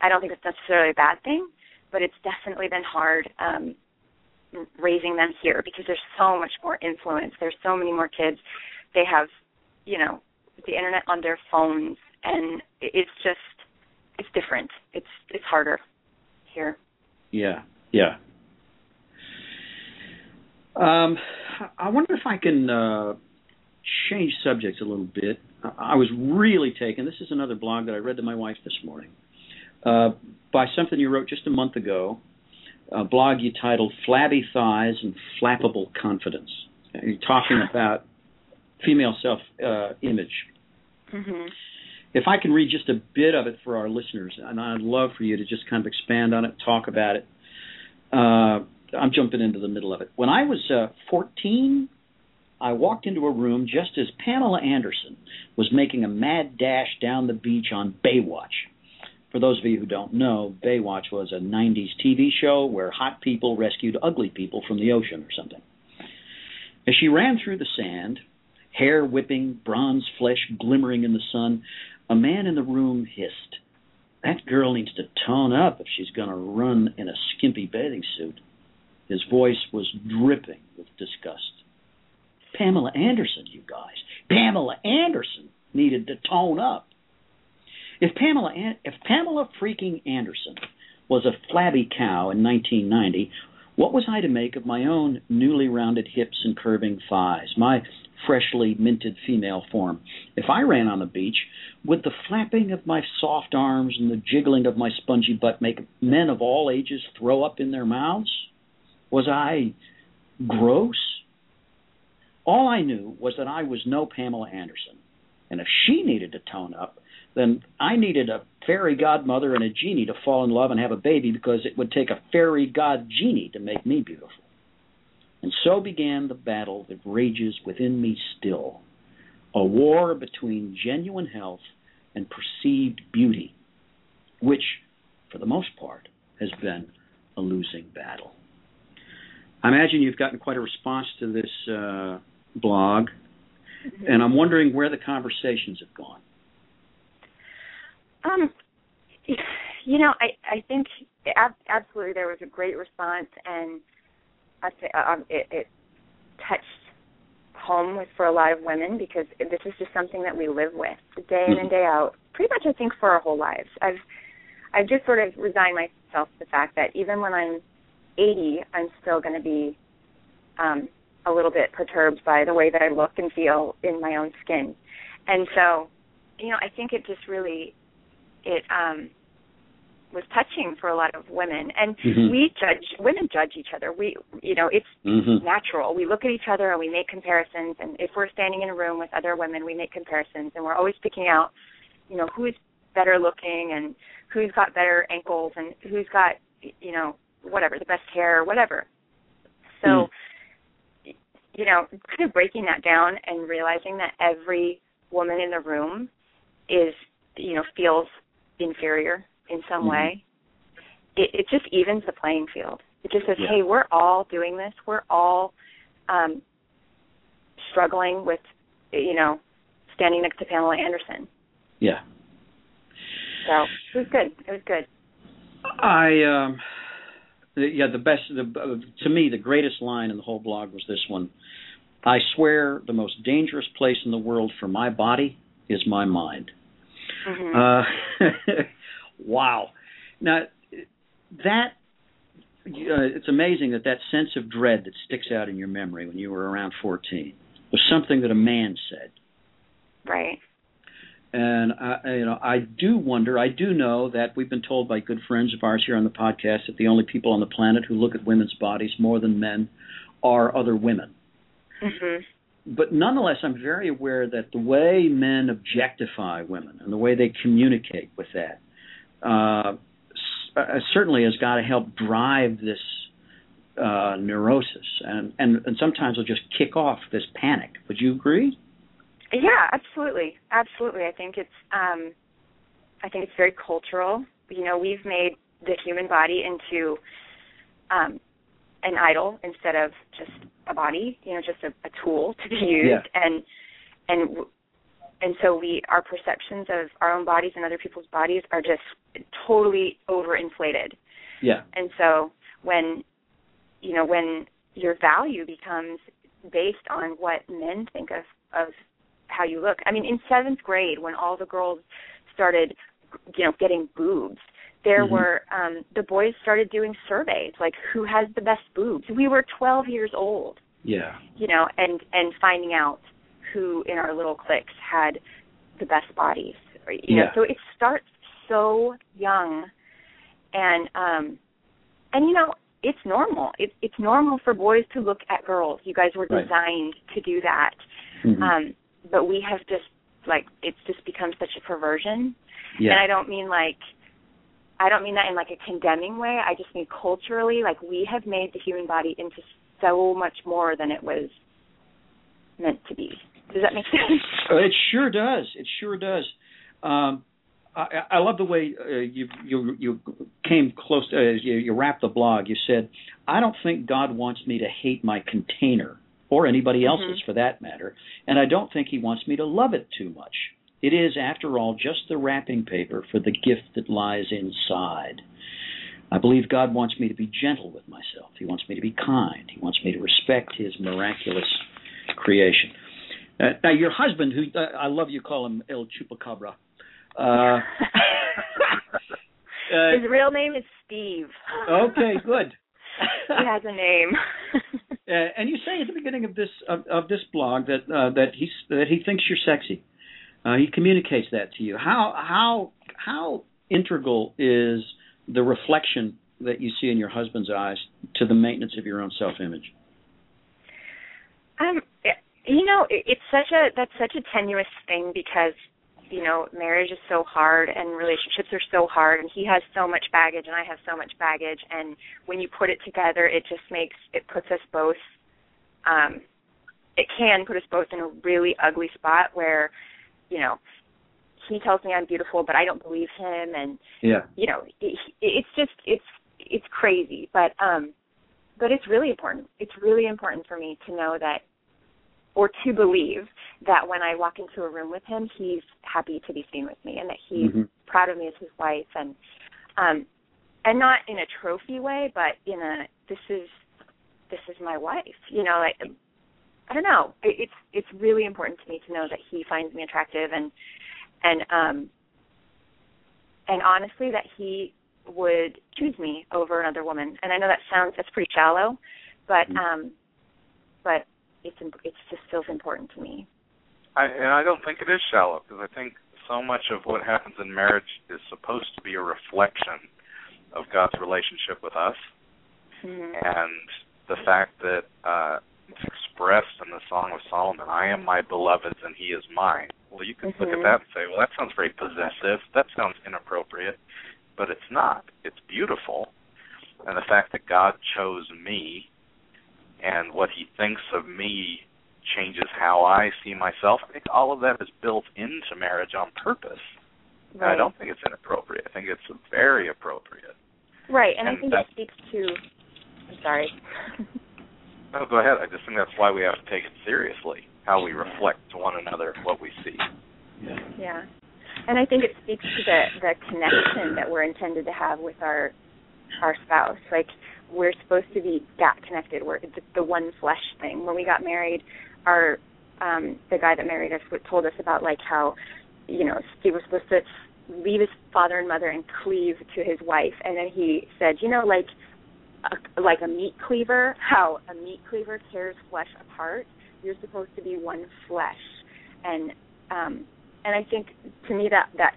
i don't think it's necessarily a bad thing but it's definitely been hard um raising them here because there's so much more influence there's so many more kids they have you know the internet on their phones and it's just it's different it's it's harder here
Yeah, yeah. Um, I wonder if I can uh, change subjects a little bit. I was really taken. This is another blog that I read to my wife this morning uh, by something you wrote just a month ago. A blog you titled "Flabby Thighs and Flappable Confidence." And You're talking about female self uh, image.
mhm
If I can read just a bit of it for our listeners, and I'd love for you to just kind of expand on it, talk about it. Uh, I'm jumping into the middle of it. When I was uh, 14, I walked into a room just as Pamela Anderson was making a mad dash down the beach on Baywatch. For those of you who don't know, Baywatch was a 90s TV show where hot people rescued ugly people from the ocean or something. As she ran through the sand, hair whipping, bronze flesh glimmering in the sun, a man in the room hissed, That girl needs to tone up if she's going to run in a skimpy bathing suit. His voice was dripping with disgust. Pamela Anderson, you guys. Pamela Anderson needed to tone up. If Pamela if Pamela freaking Anderson was a flabby cow in 1990, what was I to make of my own newly rounded hips and curving thighs, my freshly minted female form? If I ran on the beach, would the flapping of my soft arms and the jiggling of my spongy butt make men of all ages throw up in their mouths? Was I gross? All I knew was that I was no Pamela Anderson. And if she needed to tone up, then I needed a fairy godmother and a genie to fall in love and have a baby because it would take a fairy god genie to make me beautiful. And so began the battle that rages within me still a war between genuine health and perceived beauty, which, for the most part, has been a losing battle. I imagine you've gotten quite a response to this uh, blog, and I'm wondering where the conversations have gone.
Um, you know, I I think absolutely there was a great response, and I say um, it, it touched home with for a lot of women because this is just something that we live with day in and mm-hmm. day out. Pretty much, I think for our whole lives. I've I've just sort of resigned myself to the fact that even when I'm 80, I'm still going to be um, a little bit perturbed by the way that I look and feel in my own skin, and so, you know, I think it just really it um was touching for a lot of women and mm-hmm. we judge women judge each other we you know it's mm-hmm. natural we look at each other and we make comparisons and if we're standing in a room with other women we make comparisons and we're always picking out you know who's better looking and who's got better ankles and who's got you know whatever the best hair or whatever so mm. you know kind of breaking that down and realizing that every woman in the room is you know feels inferior in some mm-hmm. way, it, it just evens the playing field. It just says, yeah. hey, we're all doing this. We're all um, struggling with, you know, standing next to Pamela Anderson.
Yeah.
So it was good. It was good.
I um yeah the best the to me the greatest line in the whole blog was this one. I swear the most dangerous place in the world for my body is my mind. Mm-hmm. Uh, wow. Now that uh, it's amazing that that sense of dread that sticks out in your memory when you were around 14 was something that a man said.
Right.
And I, you know, I do wonder. I do know that we've been told by good friends of ours here on the podcast that the only people on the planet who look at women's bodies more than men are other women.
Mm-hmm
but nonetheless, I'm very aware that the way men objectify women and the way they communicate with that uh, uh certainly has got to help drive this uh, neurosis, and, and and sometimes will just kick off this panic. Would you agree?
Yeah, absolutely, absolutely. I think it's um, I think it's very cultural. You know, we've made the human body into um, an idol instead of just a body, you know, just a, a tool to be used,
yeah.
and and and so we our perceptions of our own bodies and other people's bodies are just totally overinflated.
Yeah.
And so when you know when your value becomes based on what men think of of how you look. I mean, in seventh grade, when all the girls started, you know, getting boobs, there mm-hmm. were um the boys started doing surveys like who has the best boobs we were 12 years old
yeah
you know and and finding out who in our little cliques had the best bodies you
yeah.
know so it starts so young and um and you know it's normal it's it's normal for boys to look at girls you guys were designed
right.
to do that
mm-hmm.
um but we have just like it's just become such a perversion
yeah.
and i don't mean like I don't mean that in like a condemning way. I just mean culturally, like we have made the human body into so much more than it was meant to be. Does that make sense?
It sure does. It sure does. Um, I, I love the way uh, you you you came close. To, uh, you, you wrapped the blog. You said, "I don't think God wants me to hate my container, or anybody mm-hmm. else's mm-hmm. for that matter, and I don't think He wants me to love it too much." It is, after all, just the wrapping paper for the gift that lies inside. I believe God wants me to be gentle with myself. He wants me to be kind. He wants me to respect His miraculous creation. Uh, now, your husband, who uh, I love you call him El Chupacabra. Uh,
uh, His real name is Steve.
okay, good.
he has a name.
Uh, and you say at the beginning of this of, of this blog that uh, that he's that he thinks you're sexy. Uh, he communicates that to you. How how how integral is the reflection that you see in your husband's eyes to the maintenance of your own self image?
Um, you know, it's such a that's such a tenuous thing because you know, marriage is so hard and relationships are so hard and he has so much baggage and I have so much baggage and when you put it together it just makes it puts us both um it can put us both in a really ugly spot where, you know, he tells me I'm beautiful but I don't believe him and
yeah.
you know, it, it's just it's it's crazy, but um but it's really important. It's really important for me to know that or to believe that when I walk into a room with him, he's happy to be seen with me and that he's
Mhm.
proud of me as his wife and um and not in a trophy way, but in a this is this is my wife. You know, like I don't know. It, it's it's really important to me to know that he finds me attractive and and um and honestly that he would choose me over another woman. And I know that sounds that's pretty shallow, but
Mhm.
um but it's it just feels important to me.
I, and I don't think it is shallow because I think so much of what happens in marriage is supposed to be a reflection of God's relationship with us,
Mhm.
and the fact that uh, it's expressed in the Song of Solomon, "I am my beloved's and he is mine." Well, you could look at
Mhm.
that and say, "Well, that sounds very possessive. That sounds inappropriate," but it's not. It's beautiful, and the fact that God chose me and what He thinks of me changes how I see myself. I think all of that is built into marriage on purpose. And I don't think it's inappropriate. I think it's very appropriate.
Right, and, I think
that-
it speaks to. I'm sorry.
No, go ahead. I just think that's why we have to take it seriously, how we reflect to one another what we see.
Yeah.
yeah, and I think it speaks to the the connection that we're intended to have with our our spouse. Like we're supposed to be that connected. We're it's the one flesh thing. When we got married, our um the guy that married us told us about like how you know he was supposed to leave his father and mother and cleave to his wife, and then he said, you know, like a, like a meat cleaver, how a meat cleaver tears flesh apart. You're supposed to be one flesh, and um, and I think to me that that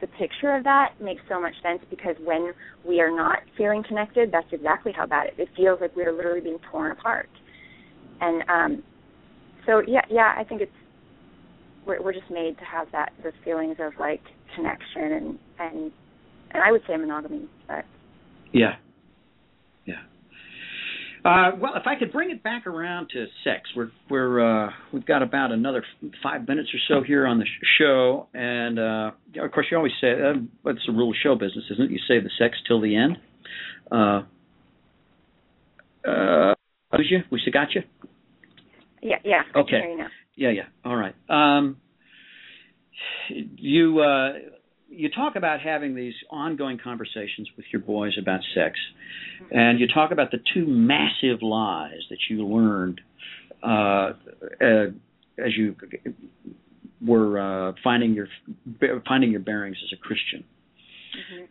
the picture of that makes so much sense because when we are not feeling connected, that's exactly how bad it. It feels like we're literally being torn apart, and um, so yeah, yeah, I think it's we're we're just made to have that those feelings of like connection and and and I would say monogamy, but.
Yeah. Uh, well, if I could bring it back around to sex, we're we're uh, we've got about another five minutes or so here on the sh- show, and uh, of course you always say uh, it's the rule of show business, isn't it? You save the sex till the end. Uh, uh, lose you? We still got you?
yeah, yeah.
Okay.
can hear you now.
Yeah, yeah. All right. Um, you uh, you talk about having these ongoing conversations with your boys about sex, and you talk about the two massive lies that you learned uh, uh, as you were uh, finding your finding your bearings as a Christian.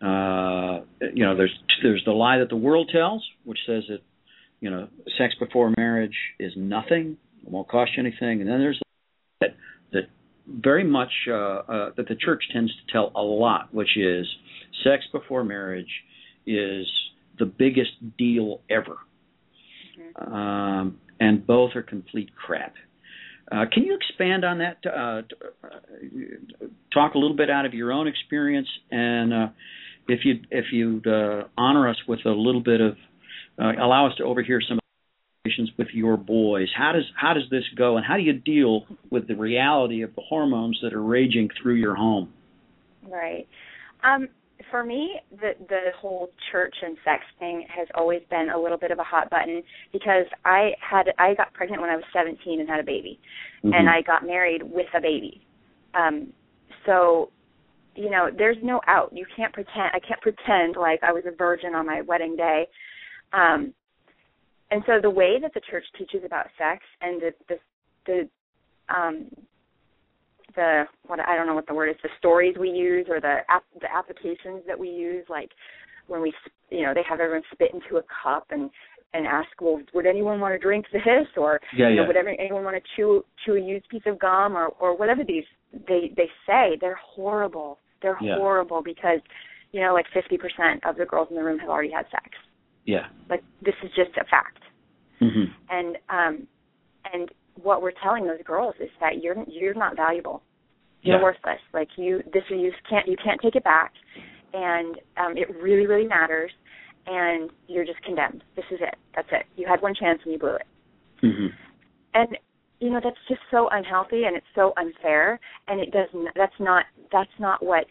Uh, you know, there's there's the lie that the world tells, which says that you know sex before marriage is nothing, it won't cost you anything, and then there's that very much uh, uh, that the church tends to tell a lot, which is sex before marriage is the biggest deal ever, um, and both are complete crap. Uh, can you expand on that? Uh, uh, talk a little bit out of your own experience, and uh, if you if you'd uh, honor us with a little bit of uh, allow us to overhear some with your boys. How does how does this go, and how do you deal with the reality of the hormones that are raging through your home?
Right. Um, for me, the the whole church and sex thing has always been a little bit of a hot button because I had I got pregnant when I was 17 and had a baby, and I got married with a baby. Um, so, you know, there's no out. You can't pretend. I can't pretend like I was a virgin on my wedding day. Um, and so the way that the church teaches about sex and the the, the um, the what I don't know what the word is the stories we use or the app, the applications that we use like when we you know they have everyone spit into a cup and and ask well would anyone want to drink this or
Yeah,
you know
yeah.
would ever, anyone want to chew chew a used piece of gum or or whatever these they they say they're horrible they're
Yeah.
horrible because you know like 50% of the girls in the room have already had sex
Yeah.
like this is just a fact
hmm
and um and what we're telling those girls is that you're you're not valuable. You're
Yeah.
worthless. Like you, this is you can't you can't take it back, and um, it really really matters. And you're just condemned. This is it. That's it. You had one chance and you blew it.
Mhm.
And you know that's just so unhealthy and it's so unfair. And it does. not That's not. That's not what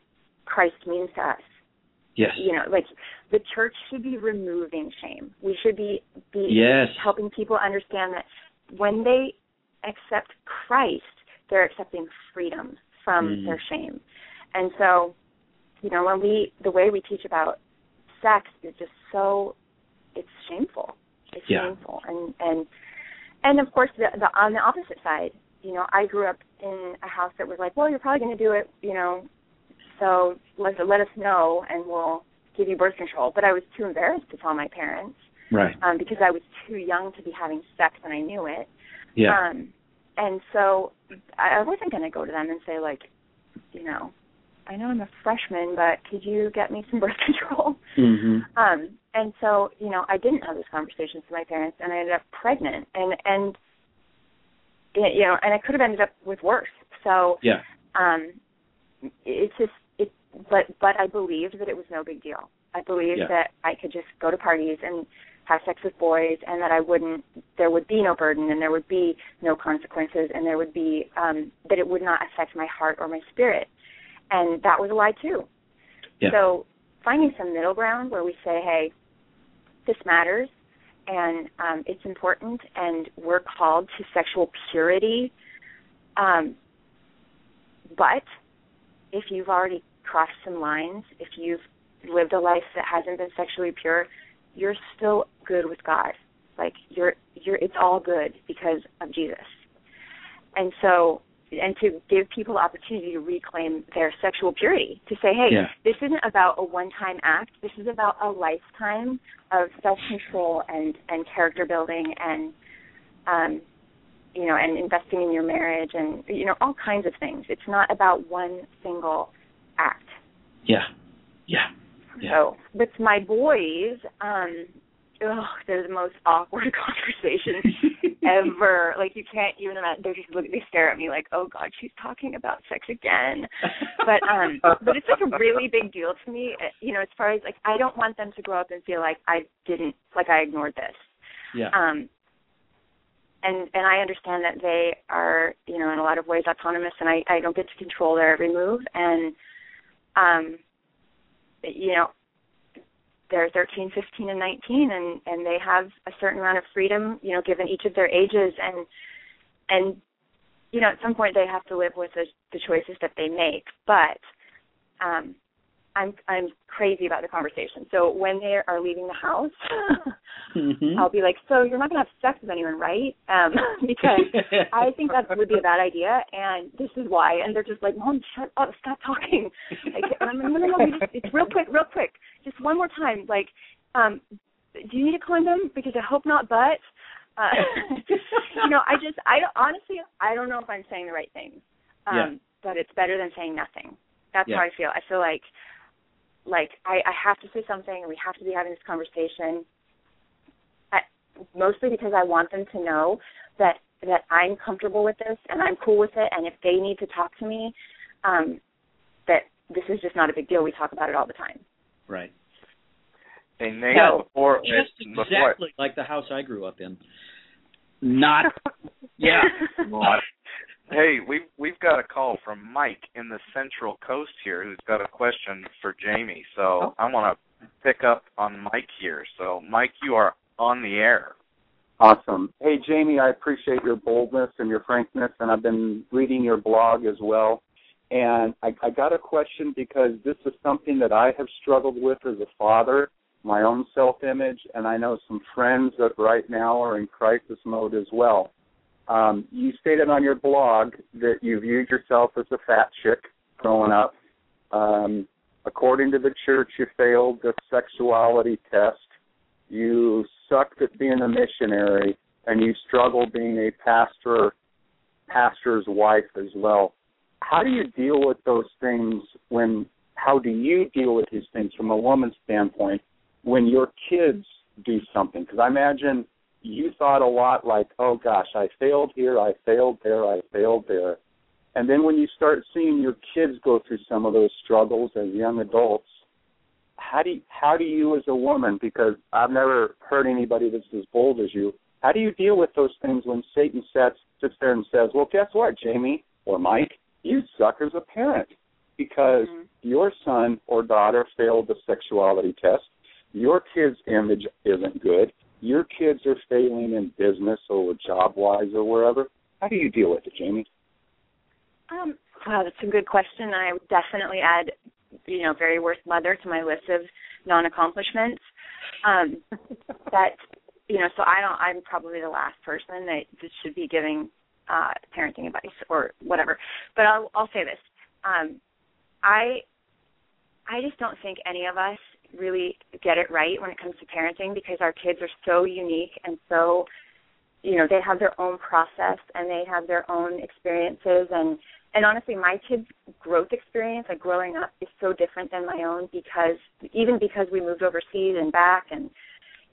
Christ means to us.
Yes.
You know, like the church should be removing shame. We should be be
Yes.
helping people understand that when they accept Christ, they're accepting freedom from
Mhm.
their shame. And so, you know, when we the way we teach about sex is just so it's shameful. It's
Yeah.
shameful. And and and of course the, the on the opposite side, you know, I grew up in a house that was like, well, you're probably going to do it, you know, so let let us know and we'll give you birth control. But I was too embarrassed to tell my parents
Right.
um, because I was too young to be having sex and I knew it.
Yeah.
Um, and so I I wasn't going to go to them and say like, you know, I know I'm a freshman, but could you get me some birth control?
Mm-hmm.
Um, and so you know, I didn't have those conversations with my parents, and I ended up pregnant, and and you know, and I could have ended up with worse. So
Yeah.
um, it's just but but I believed that it was no big deal. I believed
Yeah.
that I could just go to parties and have sex with boys, and that I wouldn't, there would be no burden, and there would be no consequences, and there would be um, that it would not affect my heart or my spirit, and that was a lie too.
Yeah.
So finding some middle ground where we say, hey, this matters, and um, it's important, and we're called to sexual purity. Um, but if you've already crossed some lines, if you've lived a life that hasn't been sexually pure, you're still good with God. Like you're you're it's all good because of Jesus. And so and to give people opportunity to reclaim their sexual purity, to say, hey,
Yeah.
this isn't about a one-time act. This is about a lifetime of self-control and and character building and um, you know, and investing in your marriage and you know all kinds of things. It's not about one single act.
Yeah. Yeah. Yeah.
So with my boys, um, oh, they're the most awkward conversations ever. Like you can't even imagine. They're just look. They stare at me like, oh God, she's talking about sex again. But um, but it's like a really big deal to me. uh, You know, as far as like, I don't want them to grow up and feel like I didn't, like I ignored this.
yeah.
Um, and and I understand that they are, you know, in a lot of ways autonomous, and I I don't get to control their every move, and um, you know, they're 13, 15, and 19, and and they have a certain amount of freedom, you know, given each of their ages, and and you know, at some point they have to live with the the choices that they make, but um I'm I'm crazy about the conversation. So when they are leaving the house,
Mhm.
I'll be like, "So you're not gonna have sex with anyone, right?" Um, because I think that would be a bad idea, and this is why. And they're just like, "Mom, shut up, stop talking." Like, and I'm like, no, no, no, just, it's real quick, real quick, just one more time. Like, um, do you need a condom? Because I hope not, but. Uh, you know, I just, I honestly, I don't know if I'm saying the right things, um,
Yeah.
but it's better than saying nothing. That's
Yeah.
how I feel. I feel like, like I, I have to say something, and we have to be having this conversation I, mostly because I want them to know that that I'm comfortable with this and I'm cool with it and if they need to talk to me um that this is just not a big deal we talk about it all the time
right.
Hey Nate,
No.
before
Just
before
exactly like the house I grew up in. Not. Yeah.
Hey, we've we've got a call from Mike in the Central Coast here, who's got a question for Jamie. So
Oh.
I want to pick up on Mike here. So Mike, you are on the air.
Awesome. Hey, Jamie, I appreciate your boldness and your frankness, and I've been reading your blog as well. And I, I got a question because this is something that I have struggled with as a father, my own self image, and I know some friends that right now are in crisis mode as well. Um, you stated on your blog that you viewed yourself as a fat chick growing up. Um, according to the church, you failed the sexuality test. You sucked at being a missionary and you struggle being a pastor pastor's wife as well. How do you deal with those things when how do you deal with these things from a woman's standpoint when your kids do something? Because i imagine you thought a lot like, oh gosh, I failed here, I failed there, I failed there. And then when you start seeing your kids go through some of those struggles as young adults, how do you, how do you as a woman because I've never heard anybody that's as bold as you. How do you deal with those things when Satan sits sits there and says, "Well, guess what, Jamie or Mike, you suck as a parent because mm-hmm. your son or daughter failed the sexuality test. Your kid's image isn't good. Your kids are failing in business or job wise or wherever. How do you deal with it, Jamie?
Um, wow, that's a good question. I would definitely add, you know, very worst mother to my list of non accomplishments. Um, that you know, so I don't. I'm probably the last person that should be giving uh, parenting advice or whatever. But I'll I'll say this. Um, I I just don't think any of us really get it right when it comes to parenting because our kids are so unique and so you know they have their own process and they have their own experiences. And and honestly my kids growth experience like growing up is so different than my own because even because we moved overseas and back and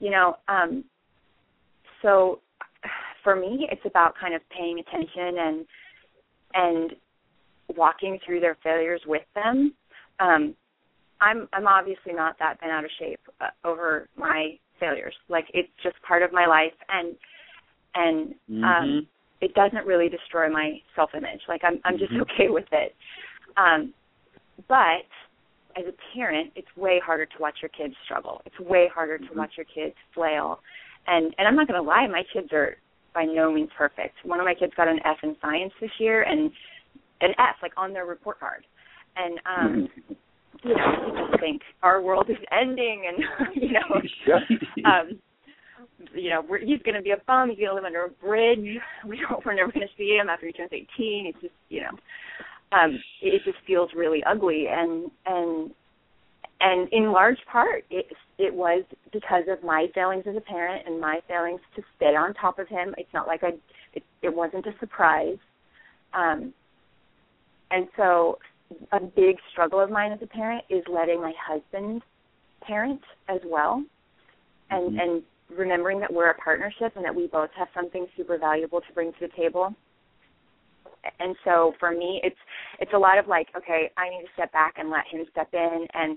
you know um so for me it's about kind of paying attention and and walking through their failures with them. Um i'm i'm obviously not that been out of shape uh, over my failures. Like it's just part of my life and and
mm-hmm.
um it doesn't really destroy my self image like i'm i'm just
mm-hmm.
okay with it. Um but as a parent it's way harder to watch your kids struggle. It's way harder to
mm-hmm.
watch your kids flail. And and i'm not going to lie my kids are by no means perfect. One of my kids got an f in science this year and an f like on their report card. And um you know just think our world is ending and you know um you know, we're, he's going to be a bum. He's going to live under a bridge. We don't, we're never going to see him after he turns 18. It's just, you know, um, it just feels really ugly. And and and in large part, it it was because of my failings as a parent and my failings to stay on top of him. It's not like I, it, it wasn't a surprise. Um, and so, a big struggle of mine as a parent is letting my husband parent as well, and
mm-hmm.
and remembering that we're a partnership and that we both have something super valuable to bring to the table. And so for me it's it's a lot of like, okay, I need to step back and let him step in and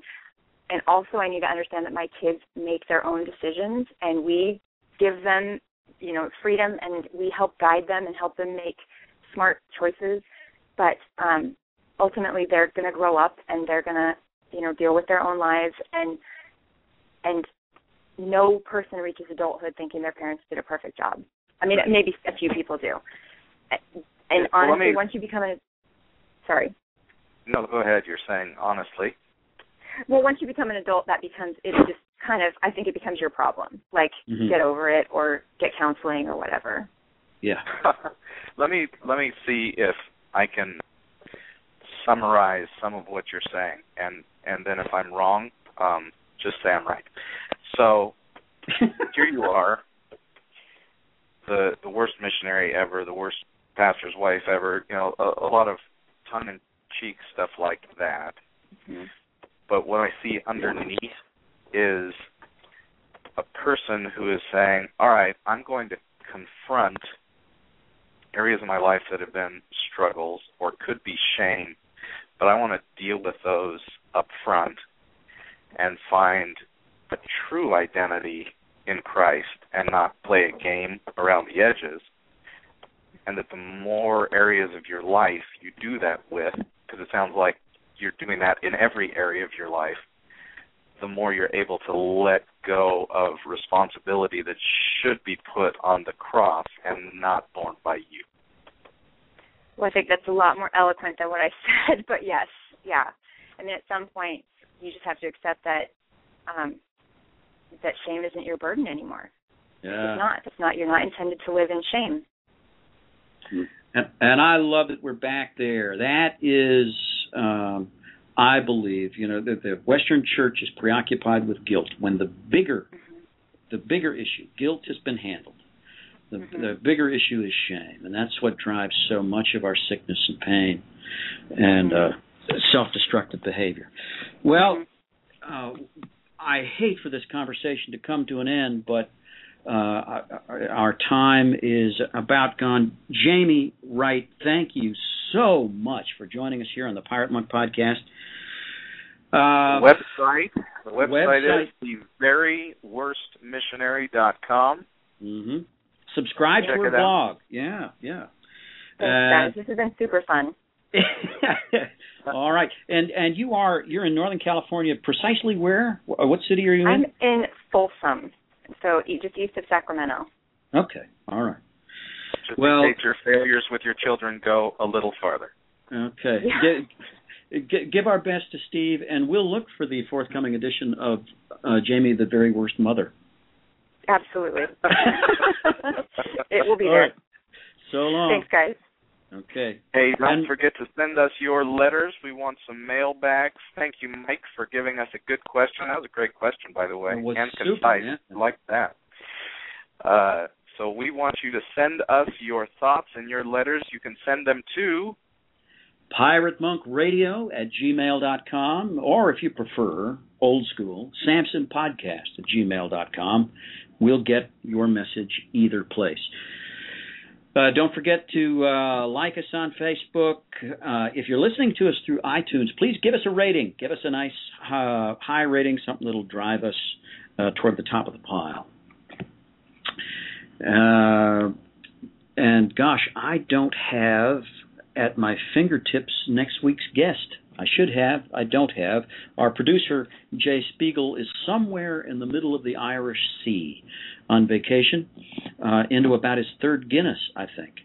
and also I need to understand that my kids make their own decisions and we give them, you know, freedom and we help guide them and help them make smart choices. But um ultimately they're gonna grow up and they're gonna, you know, deal with their own lives and and no person reaches adulthood thinking their parents did a perfect job. I mean, maybe a few people do. And
well,
honestly,
me,
once you become a sorry.
No, go ahead. You're saying honestly.
Well, once you become an adult, that becomes it just kind of. I think it becomes your problem. Like
mm-hmm.
get over it or get counseling or whatever.
Yeah.
let me let me see if I can summarize some of what you're saying, and and then if I'm wrong, um, just say I'm right. So here you are, the the worst missionary ever, the worst pastor's wife ever. You know, a, a lot of tongue in cheek stuff like that.
Mm-hmm.
But what I see underneath is a person who is saying, "All right, I'm going to confront areas of my life that have been struggles or could be shame, but I want to deal with those up front and find a true identity in Christ and not play a game around the edges. And that the more areas of your life you do that with, because it sounds like you're doing that in every area of your life, the more you're able to let go of responsibility that should be put on the cross and not borne by you.
Well, I think that's a lot more eloquent than what I said, but yes, yeah. I mean, at some point, you just have to accept that um, that shame isn't your burden anymore.
Yeah.
It's not. It's not. You're not intended to live in shame.
And, and I love that we're back there. That is, um, I believe, you know, that the Western Church is preoccupied with guilt when the bigger,
mm-hmm.
the bigger issue, guilt has been handled. The,
mm-hmm.
the bigger issue is shame, and that's what drives so much of our sickness and pain, and uh, self-destructive behavior. Well,
mm-hmm.
uh, I hate for this conversation to come to an end, but uh, our time is about gone. Jamie Wright, thank you so much for joining us here on the Pirate Monk podcast.
Uh, website. The website,
website.
is the veryworstmissionary.com.
Mm-hmm. Subscribe
Check
to her blog. Yeah, yeah. Uh,
guys. This has been super fun.
All right, and and you are you're in Northern California, precisely where? What city are you in?
I'm
in?
Folsom, so just east of Sacramento.
Okay, all right.
Just
Well-
your failures with your children go a little farther.
Okay.
Yeah.
Gi- gi- give our best to Steve, and we'll look for the forthcoming edition of uh, Jamie, the Very Worst Mother.
Absolutely. it will be
All
there.
right. So long.
Thanks, guys.
Okay.
Hey, don't
And-
forget to send us your letters. We want some mailbags. Thank you, Mike, for giving us a good question. That was a great question, by the way,
It was
and
super,
concise.
yeah.
Like that. Uh, so we want you to send us your thoughts and your letters. You can send them to
Pirate Monk Radio at gmail.com, or if you prefer, old school, Samson Podcast at gmail.com. We'll get your message either place. Uh, don't forget to uh, like us on Facebook. Uh, if you're listening to us through iTunes, please give us a rating. Give us a nice uh, high rating, something that'll drive us uh, toward the top of the pile. Uh, and gosh, I don't have at my fingertips next week's guest. I should have, I don't have. Our producer, Jay Spiegel, is somewhere in the middle of the Irish Sea on vacation, uh, into about his third Guinness, I think.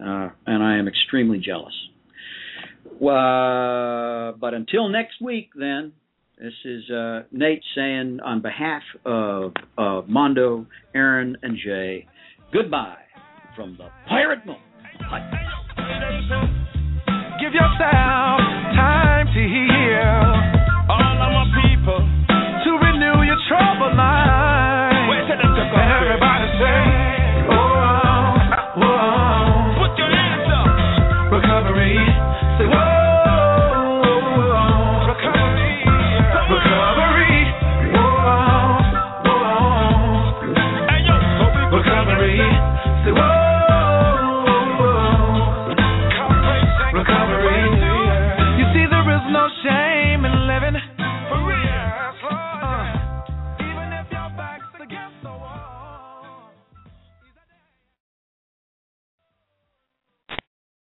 Uh, and I am extremely jealous. Uh, but until next week, then, this is uh, Nate saying on behalf of, of Mondo, Aaron, and Jay, goodbye from the Pirate Monk.
Give yourself time to heal.